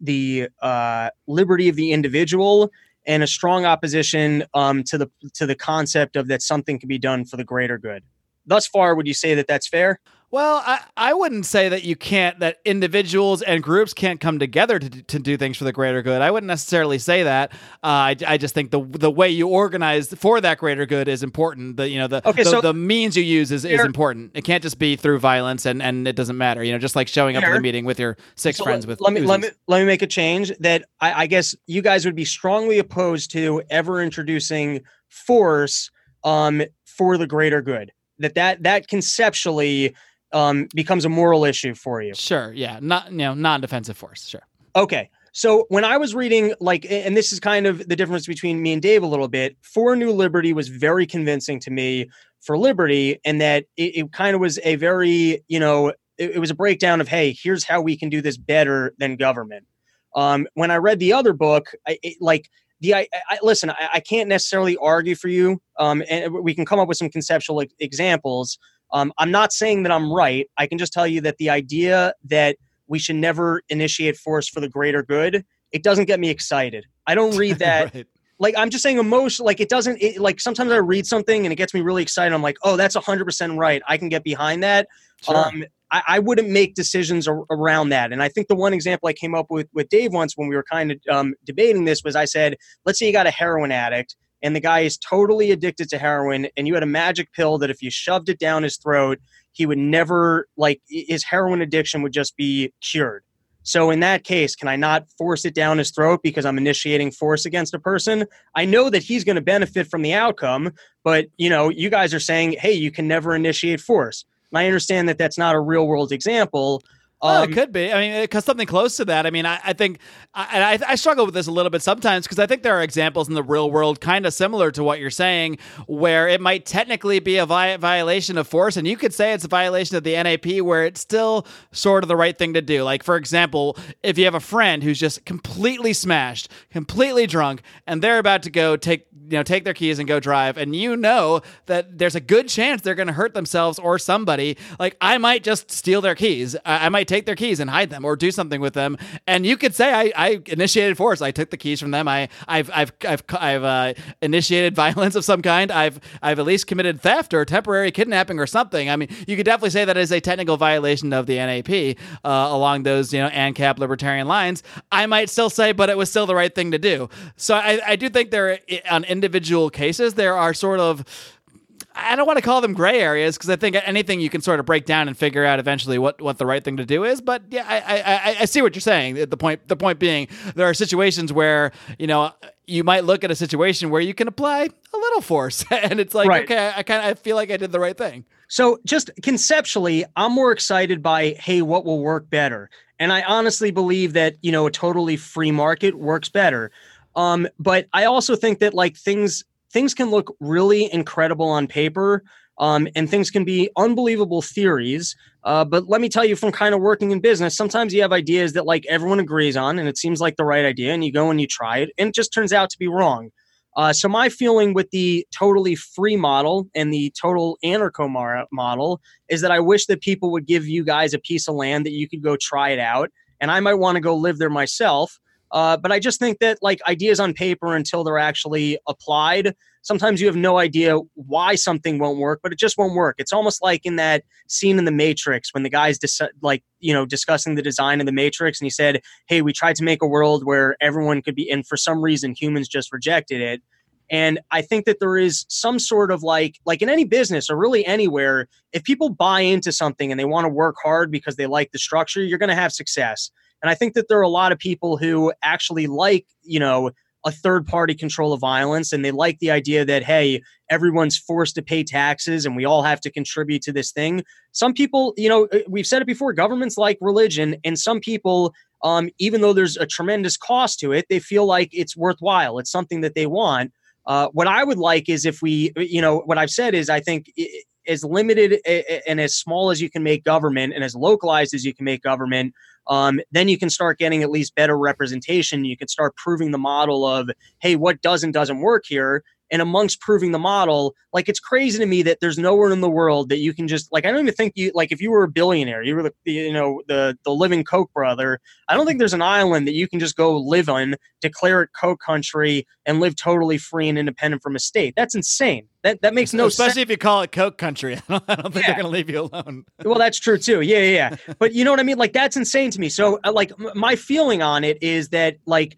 the uh, liberty of the individual, and a strong opposition um, to the to the concept of that something can be done for the greater good. Thus far, would you say that that's fair? Well, I, I wouldn't say that you can't, that individuals and groups can't come together to, to do things for the greater good. I wouldn't necessarily say that. Uh, I, I just think the the way you organize for that greater good is important. The you know the okay, the, so the means you use is, is important. It can't just be through violence and, and it doesn't matter. You know, just like showing up to the meeting with your six so friends with. Let me let me let me make a change that I, I guess you guys would be strongly opposed to ever introducing force um for the greater good. That that that conceptually um, becomes a moral issue for you. Sure. Yeah. Not you know non-defensive force. Sure. Okay. So when I was reading, like, and this is kind of the difference between me and Dave a little bit. For New Liberty was very convincing to me for liberty, and that it, it kind of was a very, you know, it, it, was a breakdown of, hey, here's how we can do this better than government. Um, when I read the other book, I, it, like the I, I listen, I, I, can't necessarily argue for you, um, and we can come up with some conceptual examples. Um, I'm not saying that I'm right. I can just tell you that the idea that we should never initiate force for the greater good, it doesn't get me excited. I don't read that. right. Like I'm just saying emotion. Like it doesn't. It, like sometimes I read something and it gets me really excited. I'm like, oh, that's 100 percent right. I can get behind that. Sure. Um, I, I, wouldn't make decisions ar- around that. And I think the one example I came up with with Dave once when we were kind of um, debating this was I said, let's say you got a heroin addict and the guy is totally addicted to heroin and you had a magic pill that if you shoved it down his throat he would never like his heroin addiction would just be cured. So in that case can i not force it down his throat because i'm initiating force against a person? I know that he's going to benefit from the outcome but you know you guys are saying hey you can never initiate force. And i understand that that's not a real world example well, um, it could be. I mean, because something close to that. I mean, I, I think, I, I, I, struggle with this a little bit sometimes because I think there are examples in the real world kind of similar to what you're saying, where it might technically be a vi- violation of force, and you could say it's a violation of the NAP, where it's still sort of the right thing to do. Like, for example, if you have a friend who's just completely smashed, completely drunk, and they're about to go take, you know, take their keys and go drive, and you know that there's a good chance they're going to hurt themselves or somebody. Like, I might just steal their keys. I, I might take their keys and hide them or do something with them. And you could say I, I initiated force. I took the keys from them. I I've I've I've I've uh, initiated violence of some kind. I've I've at least committed theft or temporary kidnapping or something. I mean, you could definitely say that is a technical violation of the NAP uh, along those you know ANCAP libertarian lines. I might still say, but it was still the right thing to do. So I, I do think there on individual cases there are sort of I don't want to call them gray areas because I think anything you can sort of break down and figure out eventually what, what the right thing to do is. But yeah, I, I, I see what you're saying. The point the point being there are situations where you know you might look at a situation where you can apply a little force, and it's like right. okay, I kind of I feel like I did the right thing. So just conceptually, I'm more excited by hey, what will work better, and I honestly believe that you know a totally free market works better. Um, but I also think that like things things can look really incredible on paper um, and things can be unbelievable theories. Uh, but let me tell you from kind of working in business, sometimes you have ideas that like everyone agrees on and it seems like the right idea, and you go and you try it, and it just turns out to be wrong. Uh, so my feeling with the totally free model and the total anarcho model is that I wish that people would give you guys a piece of land that you could go try it out, and I might want to go live there myself. Uh, but I just think that like ideas on paper until they're actually applied, sometimes you have no idea why something won't work, but it just won't work. It's almost like in that scene in the Matrix when the guy's dis- like you know discussing the design of the Matrix, and he said, "Hey, we tried to make a world where everyone could be, and for some reason humans just rejected it." And I think that there is some sort of like, like in any business or really anywhere, if people buy into something and they want to work hard because they like the structure, you're going to have success. And I think that there are a lot of people who actually like, you know, a third party control of violence and they like the idea that hey everyone's forced to pay taxes and we all have to contribute to this thing. Some people you know uh, we've said it before governments like religion and some people um, even though there's a tremendous cost to it they feel like it's worthwhile. It's something that they want. Uh, what I would like is if we, you know, what I've said is I think as limited and as small as you can make government and as localized as you can make government, um, then you can start getting at least better representation. You can start proving the model of, hey, what does and doesn't work here and amongst proving the model like it's crazy to me that there's nowhere in the world that you can just like i don't even think you like if you were a billionaire you were the you know the the living koch brother i don't think there's an island that you can just go live on declare it koch country and live totally free and independent from a state. That's insane. That that makes no especially sense. Especially if you call it Coke country. I don't, I don't think Yeah. they're going to leave you alone. Well that's true too. Yeah yeah yeah. But you know what i mean? Like that's insane to me. So uh, like m- my feeling on it is that like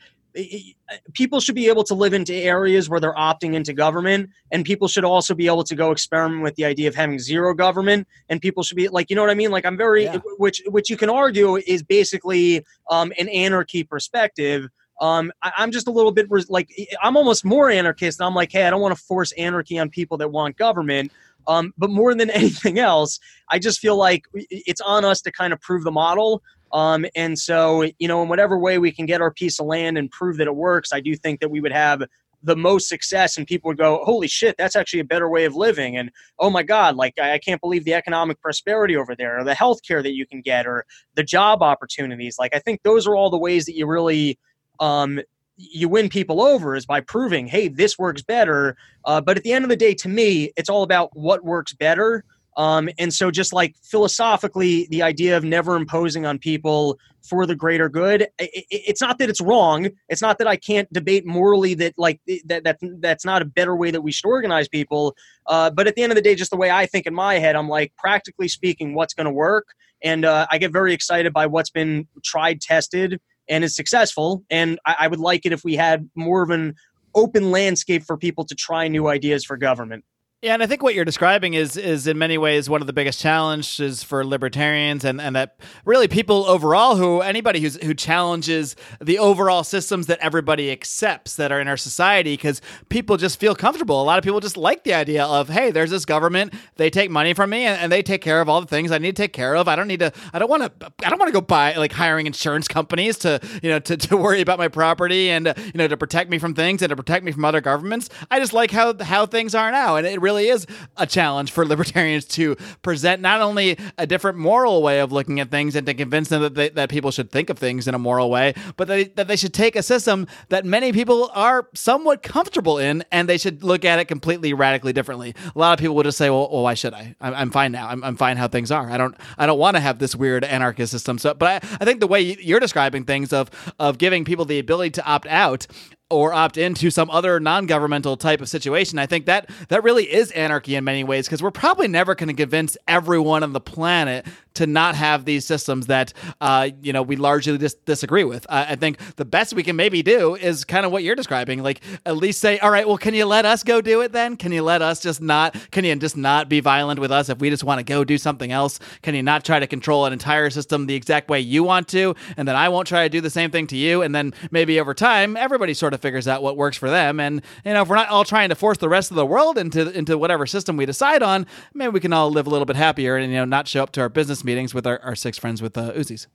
people should be able to live into areas where they're opting into government and people should also be able to go experiment with the idea of having zero government and people should be like you know what i mean like i'm very Yeah. which which you can argue is basically um an anarchy perspective um, I, I'm just a little bit res- like I'm almost more anarchist. I'm like, hey, I don't want to force anarchy on people that want government. Um, but more than anything else, I just feel like it's on us to kind of prove the model. Um, and so, you know, in whatever way we can get our piece of land and prove that it works, I do think that we would have the most success and people would go, holy shit, that's actually a better way of living. And oh my God, like I, can't believe the economic prosperity over there or the healthcare that you can get or the job opportunities. Like I think those are all the ways that you really um, you win people over is by proving, hey, this works better. Uh, but at the end of the day, to me, it's all about what works better. Um, and so, just like philosophically, the idea of never imposing on people for the greater good, i i it's not that it's wrong. It's not that I can't debate morally that like that that that's not a better way that we should organize people. Uh, but at the end of the day, just the way I think in my head, I'm like, practically speaking, what's going to work. And uh, I get very excited by what's been tried, tested, and is successful. And I, I would like it if we had more of an open landscape for people to try new ideas for government. Yeah, and I think what you're describing is is in many ways one of the biggest challenges for libertarians, and, and that really people overall who anybody who's who challenges the overall systems that everybody accepts that are in our society, because people just feel comfortable. A lot of people just like the idea of hey, there's this government, they take money from me, and, and they take care of all the things I need to take care of. I don't need to. I don't want to. I don't want to go buy like hiring insurance companies to you know to, to worry about my property and uh, you know to protect me from things and to protect me from other governments. I just like how how things are now, and it really is a challenge for libertarians to present not only a different moral way of looking at things and to convince them that they, that people should think of things in a moral way, but that they, that they should take a system that many people are somewhat comfortable in, and they should look at it completely radically differently. A lot of people would just say, "Well, well why should I? I'm, I'm fine now. I'm, I'm fine how things are. I don't I don't want to have this weird anarchist system." So, but I, I think the way you're describing things of of giving people the ability to opt out or opt into some other non-governmental type of situation. I think that that really is anarchy in many ways because we're probably never going to convince everyone on the planet to not have these systems that uh, you know we largely dis- disagree with. I think the best we can maybe do is kind of what you're describing, like at least say, all right, well, can you let us go do it then? Can you let us just not? Can you just not be violent with us if we just want to go do something else? Can you not try to control an entire system the exact way you want to, and then I won't try to do the same thing to you, and then maybe over time everybody sort of figures out what works for them, and you know if we're not all trying to force the rest of the world into into whatever system we decide on, maybe we can all live a little bit happier and you know not show up to our business meetings with our, our six friends with uh, Uzis.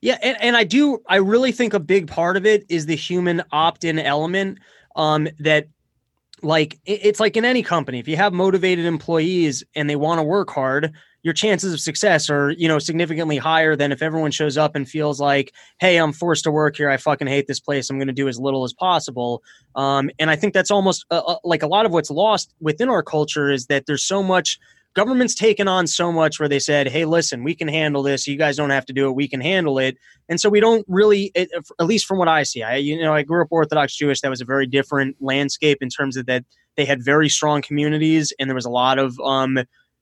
Yeah, and, and I do. I really think a big part of it is the human opt-in element. Um, that like it's like in any company, if you have motivated employees and they want to work hard, your chances of success are you know significantly higher than if everyone shows up and feels like, hey, I'm forced to work here. I fucking hate this place. I'm going to do as little as possible. Um, and I think that's almost uh, uh, like a lot of what's lost within our culture is that there's so much government's taken on so much where they said, "Hey, listen, we can handle this. You guys don't have to do it. We can handle it." And so we don't really, at least from what I see, I you know I grew up Orthodox Jewish. That was a very different landscape in terms of that they had very strong communities, and there was a lot of um,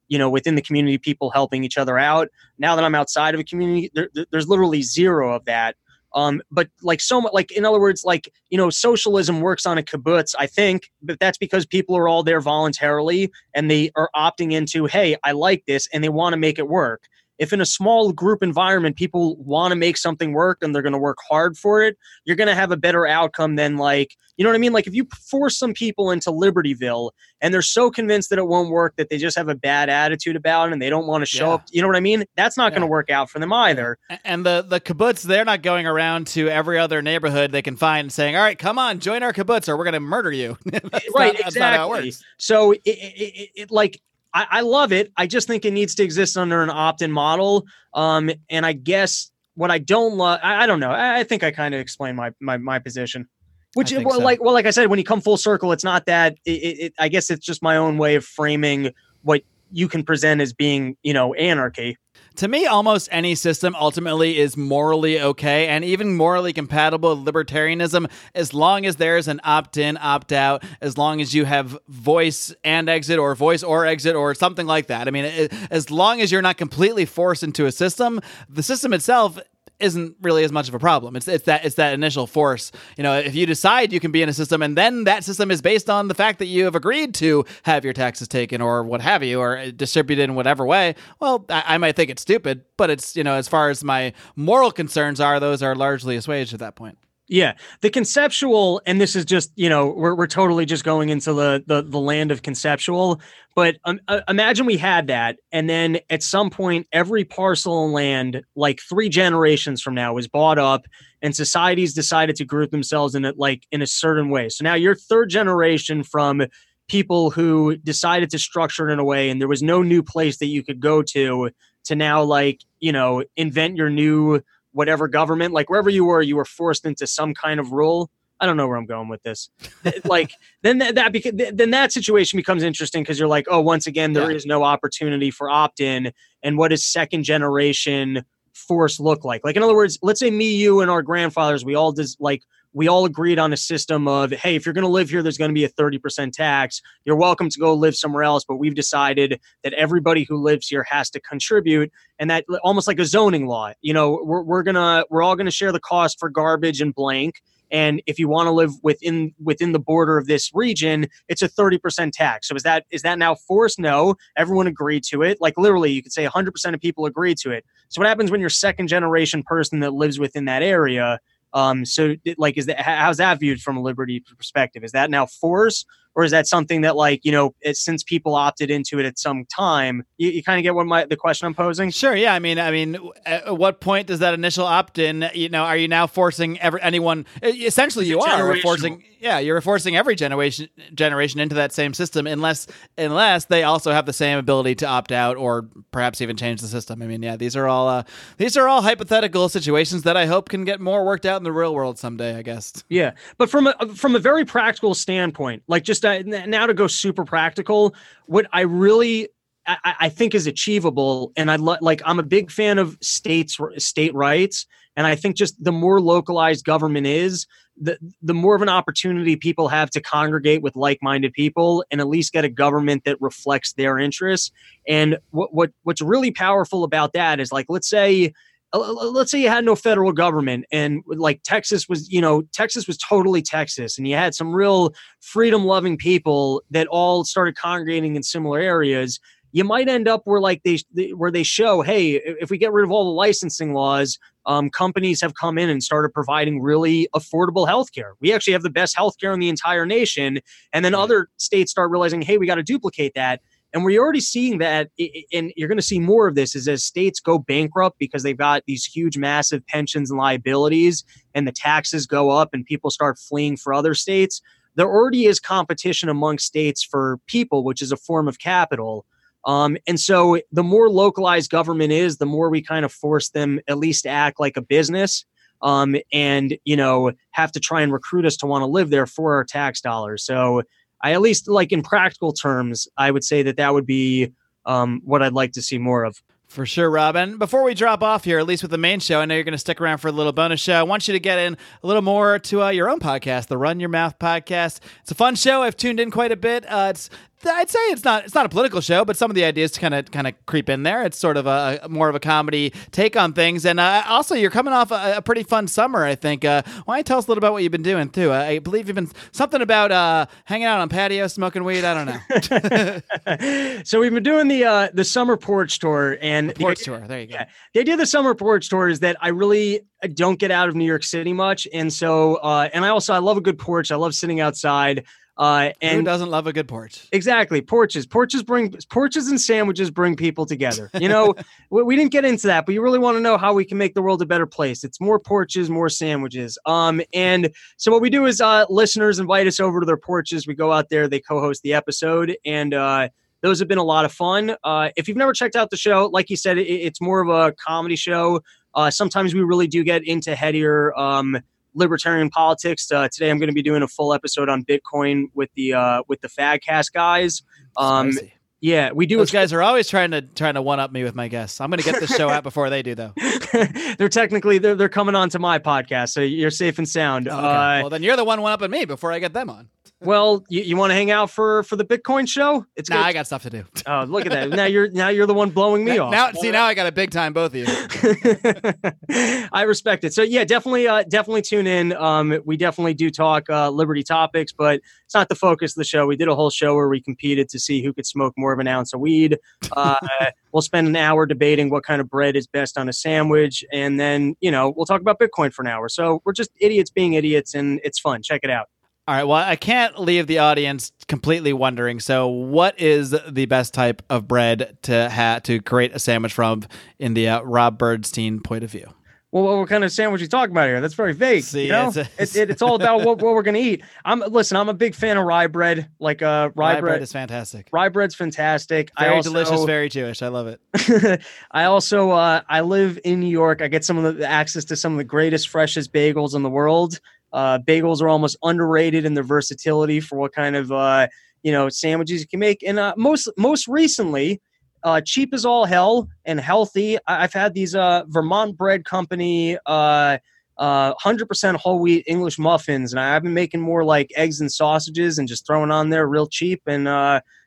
you know within the community people helping each other out. Now that I'm outside of a community, there, there's literally zero of that. Um, but like so much, like in other words, like you know, socialism works on a kibbutz. I think, but that's because people are all there voluntarily and they are opting into, hey, I like this, and they want to make it work if in a small group environment people want to make something work and they're going to work hard for it you're going to have a better outcome than like you know what i mean? Like if you force some people into libertyville and they're so convinced that it won't work that they just have a bad attitude about it and they don't want to show yeah. up you know what i mean? That's not yeah. going to work out for them either. And the the kibbutz they're not going around to every other neighborhood they can find saying all right come on join our kibbutz or we're going to murder you. Right not, exactly. So it, it, it, it like I, I love it. I just think it needs to exist under an opt-in model. Um, and I guess what I don't love, I, I, don't know. I, I think I kind of explained my, my my position. Which, well, so. like, well, like I said, when you come full circle, it's not that. It, it, I guess it's just my own way of framing what you can present as being, you know, anarchy to me, almost any system ultimately is morally okay and even morally compatible with libertarianism as long as there's an opt in, opt out, as long as you have voice and exit or voice or exit or something like that. I mean, as long as you're not completely forced into a system, the system itself isn't really as much of a problem. It's it's that it's that initial force. You know, if you decide you can be in a system and then that system is based on the fact that you have agreed to have your taxes taken or what have you or distributed in whatever way, well, I, I might think it's stupid, but it's you know as far as my moral concerns are, those are largely assuaged at that point. Yeah, the conceptual, and this is just you know we're we're totally just going into the the, the land of conceptual. But um, uh, imagine we had that, and then at some point, every parcel of land, like three generations from now, was bought up, and societies decided to group themselves in it like in a certain way. So now you're third generation from people who decided to structure it in a way, and there was no new place that you could go to to now like you know invent your new whatever government, like wherever you were, you were forced into some kind of rule. I don't know where I'm going with this. like then that, that beca- then that situation becomes interesting because you're like, oh, once again, there yeah. is no opportunity for opt-in, and what does second generation force look like? Like in other words, let's say me, you, and our grandfathers, we all just like we all agreed on a system of hey if you're going to live here there's going to be a 30% tax. You're welcome to go live somewhere else but we've decided that everybody who lives here has to contribute and that almost like a zoning law. You know we're, we're gonna we're all gonna share the cost for garbage and blank and if you want to live within within the border of this region it's a 30% tax. So is that is that now forced? No. Everyone agreed to it. Like literally you could say 100% of people agreed to it. So what happens when you're second generation person that lives within that area um, so, like, is that how's that viewed from a liberty perspective? Is that now force, or is that something that, like, you know, it, since people opted into it at some time, you, you kind of get what my the question I'm posing? Sure. Yeah. I mean, I mean, at what point does that initial opt-in? You know, are you now forcing every anyone? Essentially, you are forcing yeah, you're forcing every generation generation into that same system unless unless they also have the same ability to opt out or perhaps even change the system. I mean, yeah, these are all uh, these are all hypothetical situations that I hope can get more worked out in the real world someday. I guess. Yeah, but from a from a very practical standpoint, like just uh, now to go super practical, what I really I, I think is achievable, and I lo- like I'm a big fan of states state rights, and I think just the more localized government is, the the more of an opportunity people have to congregate with like-minded people and at least get a government that reflects their interests. And what what what's really powerful about that is like let's say let's say you had no federal government and like Texas was, you know, Texas was totally Texas and you had some real freedom loving people that all started congregating in similar areas you might end up where like they where they show hey if we get rid of all the licensing laws um, companies have come in and started providing really affordable healthcare. We actually have the best healthcare in the entire nation. And then other states start realizing hey we got to duplicate that and we're already seeing that and you're going to see more of this is as states go bankrupt because they've got these huge massive pensions and liabilities and the taxes go up and people start fleeing for other states there already is competition among states for people which is a form of capital um, and so the more localized government is, the more we kind of force them at least to act like a business um, and, you know, have to try and recruit us to want to live there for our tax dollars. So I at least like in practical terms, I would say that that would be um, what I'd like to see more of. For sure, Robin. Before we drop off here, at least with the main show, I know you're going to stick around for a little bonus show. I want you to get in a little more to uh, your own podcast, the Run Your Mouth podcast. It's a fun show. I've tuned in quite a bit. Uh, it's I'd say it's not it's not a political show, but some of the ideas kind of kind of creep in there. It's sort of a, more of a comedy take on things, and uh, also you're coming off a, a, pretty fun summer. I think. Uh, why don't you tell us a little about what you've been doing too? I believe you've been something about uh, hanging out on patio, smoking weed. I don't know. so we've been doing the uh, the summer porch tour, and the porch the, tour. There you go. Yeah, the idea of the summer porch tour is that I really don't get out of New York City much, and so uh, and I also I love a good porch. I love sitting outside. Uh, and Who doesn't love a good porch? Exactly, porches. Porches bring porches and sandwiches bring people together. You know, we, we, didn't get into that, but you really want to know how we can make the world a better place. It's more porches, more sandwiches. Um, and so what we do is uh, listeners invite us over to their porches. We go out there, they co-host the episode, and uh, those have been a lot of fun. Uh, if you've never checked out the show, like you said, it, it's more of a comedy show. Uh, sometimes we really do get into headier. Um, libertarian politics. Uh, today, I'm going to be doing a full episode on Bitcoin with the uh, with the Fadcast guys. Um, yeah, we do. Those guys are always trying to trying to one up me with my guests. I'm going to get the show out before they do, though. they're technically they're, they're coming on to my podcast, so you're safe and sound. Oh, okay. uh, well, then you're the one one upping me before I get them on well, you, you want to hang out for for the Bitcoin show? It's nah, I got stuff to do. Oh, look at that! now you're now you're the one blowing me now, off. Now, see, now I got a big time, both of you. I respect it. So yeah, definitely, uh, definitely tune in. Um, we definitely do talk uh, liberty topics, but it's not the focus of the show. We did a whole show where we competed to see who could smoke more of an ounce of weed. Uh, we'll spend an hour debating what kind of bread is best on a sandwich, and then you know we'll talk about Bitcoin for an hour. So we're just idiots being idiots, and it's fun. Check it out. All right. Well, I can't leave the audience completely wondering. So, what is the best type of bread to ha- to create a sandwich from in the uh, Rob Bernstein point of view? Well, what kind of sandwich are you talking about here? That's very vague. See, you know? it's, a, it's, it, it's all about what, what we're gonna eat. I'm listen. I'm a big fan of rye bread. Like uh, rye, rye bread, bread is fantastic. Rye bread's fantastic. Very also, delicious. Very Jewish. I love it. I also uh, I live in New York. I get some of the access to some of the greatest, freshest bagels in the world. Uh, bagels are almost underrated in their versatility for what kind of uh, you know sandwiches you can make. And uh, most most recently, uh, cheap as all hell and healthy. I- have had these uh, Vermont Bread Company. Uh, uh, 100% whole wheat English muffins, and I've been making more like eggs and sausages and just throwing on there real cheap. And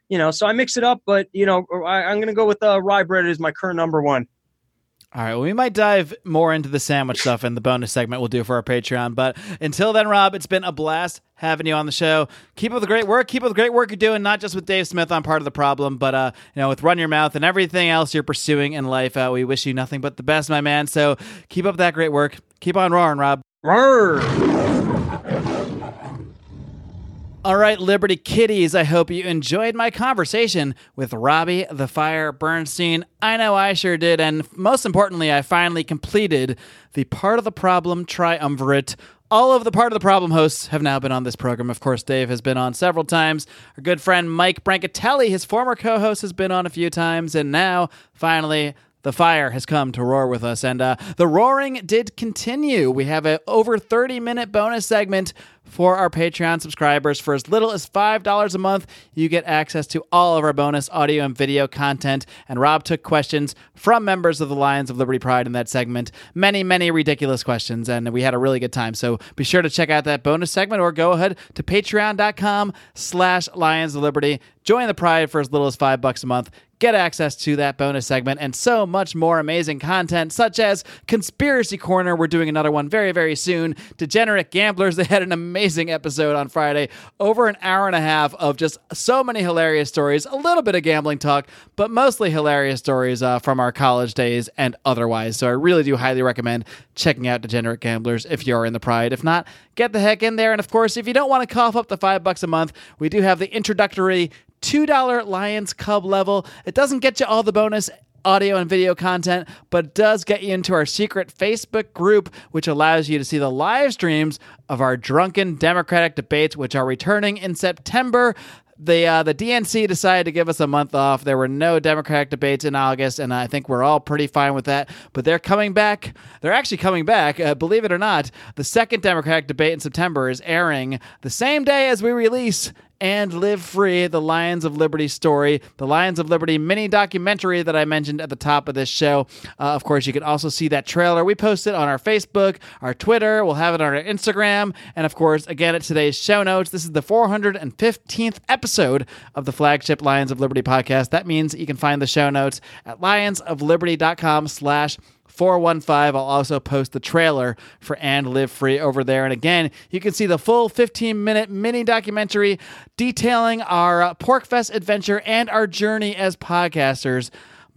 you know, so I mix it up, but you know, I, am gonna go with rye bread as my current number one. All right, well, we might dive more into the sandwich stuff in the bonus segment we'll do for our Patreon. But until then, Rob, it's been a blast having you on the show. Keep up the great work. Keep up the great work you're doing, not just with Dave Smith on part of the problem, but uh, you know, with Run Your Mouth and everything else you're pursuing in life. Uh, we wish you nothing but the best, my man. So keep up that great work. Keep on roaring, Rob. Roar. All right, Liberty Kitties, I hope you enjoyed my conversation with Robbie the Fire Bernstein. I know I sure did, and most importantly, I finally completed the part of the problem triumvirate. All of the part of the problem hosts have now been on this program. Of course, Dave has been on several times. Our good friend Mike Brancatelli, his former co host, has been on a few times. And now, finally, the fire has come to roar with us, and uh, the roaring did continue. We have an over 30 minute bonus segment for our Patreon subscribers. For as little as $5 a month, you get access to all of our bonus audio and video content. And Rob took questions from members of the Lions of Liberty Pride in that segment. Many, many ridiculous questions, and we had a really good time. So be sure to check out that bonus segment or go ahead to patreon.com slash Lions of Liberty. Join the Pride for as little as five bucks a month get access to that bonus segment and so much more amazing content, such as Conspiracy Corner. We're doing another one very, very soon. Degenerate Gamblers. They had an amazing episode on Friday, over an hour and a half of just so many hilarious stories, a little bit of gambling talk, but mostly hilarious stories uh, from our college days and otherwise. So I really do highly recommend checking out Degenerate Gamblers if you're in the Pride. If not, get the heck in there. And of course, if you don't want to cough up the five bucks a month, we do have the introductory $2 Lions Cub level. It doesn't get you all the bonus audio and video content, but does get you into our secret Facebook group, which allows you to see the live streams of our drunken Democratic debates, which are returning in September. The uh, the DNC decided to give us a month off. There were no Democratic debates in August, and I think we're all pretty fine with that. But they're coming back. They're actually coming back. Uh, believe it or not, the second Democratic debate in September is airing the same day as we release and Live Free, the Lions of Liberty story, the Lions of Liberty mini documentary that I mentioned at the top of this show. Uh, of course, you can also see that trailer. We post it on our Facebook, our Twitter, we'll have it on our Instagram, and of course, again at today's show notes. This is the 415th episode of the flagship Lions of Liberty podcast. That means you can find the show notes at lionsofliberty.com slash 415. I'll also post the trailer for And Live Free over there. And again, you can see the full 15 minute mini documentary detailing our uh, PorcFest adventure and our journey as podcasters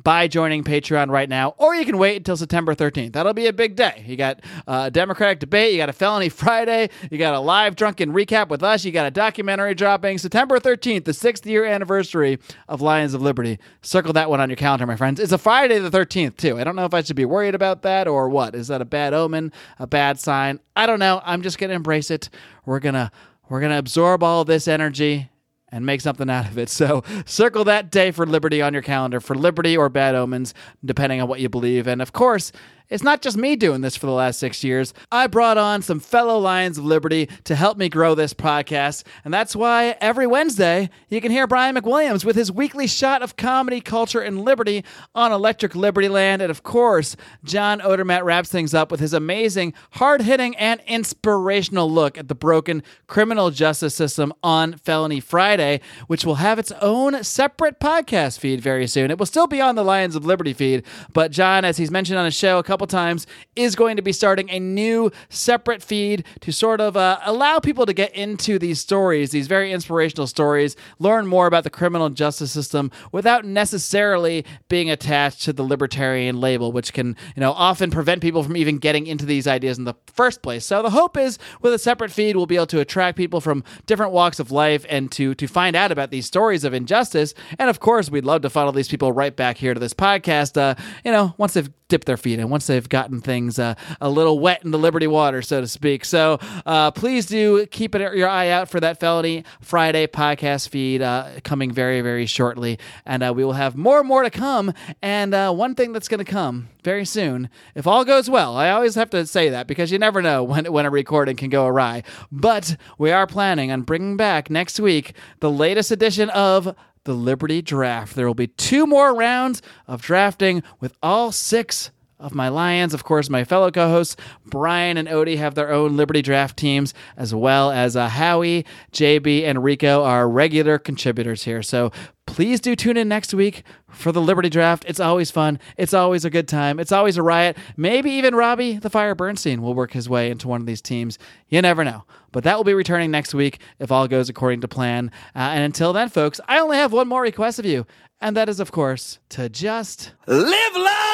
by joining Patreon right now, or you can wait until September 13th. That'll be a big day. You got uh, a Democratic debate, you got a felony Friday, you got a live drunken recap with us, you got a documentary dropping September 13th, the sixth year anniversary of Lions of Liberty. Circle that one on your calendar, my friends. It's a Friday the 13th, too. I don't know if I should be worried about that or what. Is that a bad omen, a bad sign? I don't know. I'm just going to embrace it. We're going to. We're going to absorb all this energy and make something out of it. So circle that day for Liberty on your calendar for Liberty or Bad Omens, depending on what you believe. And of course, it's not just me doing this for the last six years. I brought on some fellow Lions of Liberty to help me grow this podcast. And that's why every Wednesday you can hear Brian McWilliams with his weekly shot of comedy, culture, and liberty on Electric Liberty Land. And of course, John Odermatt wraps things up with his amazing, hard hitting, and inspirational look at the broken criminal justice system on Felony Friday, which will have its own separate podcast feed very soon. It will still be on the Lions of Liberty feed, but John, as he's mentioned on his show couple times, is going to be starting a new separate feed to sort of uh, allow people to get into these stories, these very inspirational stories, learn more about the criminal justice system without necessarily being attached to the libertarian label, which can, you know, often prevent people from even getting into these ideas in the first place. So the hope is with a separate feed, we'll be able to attract people from different walks of life and to to find out about these stories of injustice. And of course, we'd love to funnel these people right back here to this podcast. Uh, you know, once they've dipped their feet in, once they've gotten things uh, a little wet in the Liberty water, so to speak. So uh, please do keep it, your eye out for that Felony Friday podcast feed uh, coming very, very shortly. And uh, we will have more and more to come. And uh, one thing that's going to come very soon, if all goes well, I always have to say that because you never know when, when a recording can go awry. But we are planning on bringing back next week the latest edition of the Liberty Draft. There will be two more rounds of drafting with all six of my Lions. Of course, my fellow co hosts, Brian and Odie, have their own Liberty Draft teams, as well as uh, Howie, JB, and Rico are regular contributors here. So please do tune in next week for the Liberty Draft. It's always fun. It's always a good time. It's always a riot. Maybe even Robbie the Fire Bernstein will work his way into one of these teams. You never know. But that will be returning next week if all goes according to plan. Uh, and until then, folks, I only have one more request of you. And that is, of course, to just live long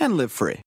and live free.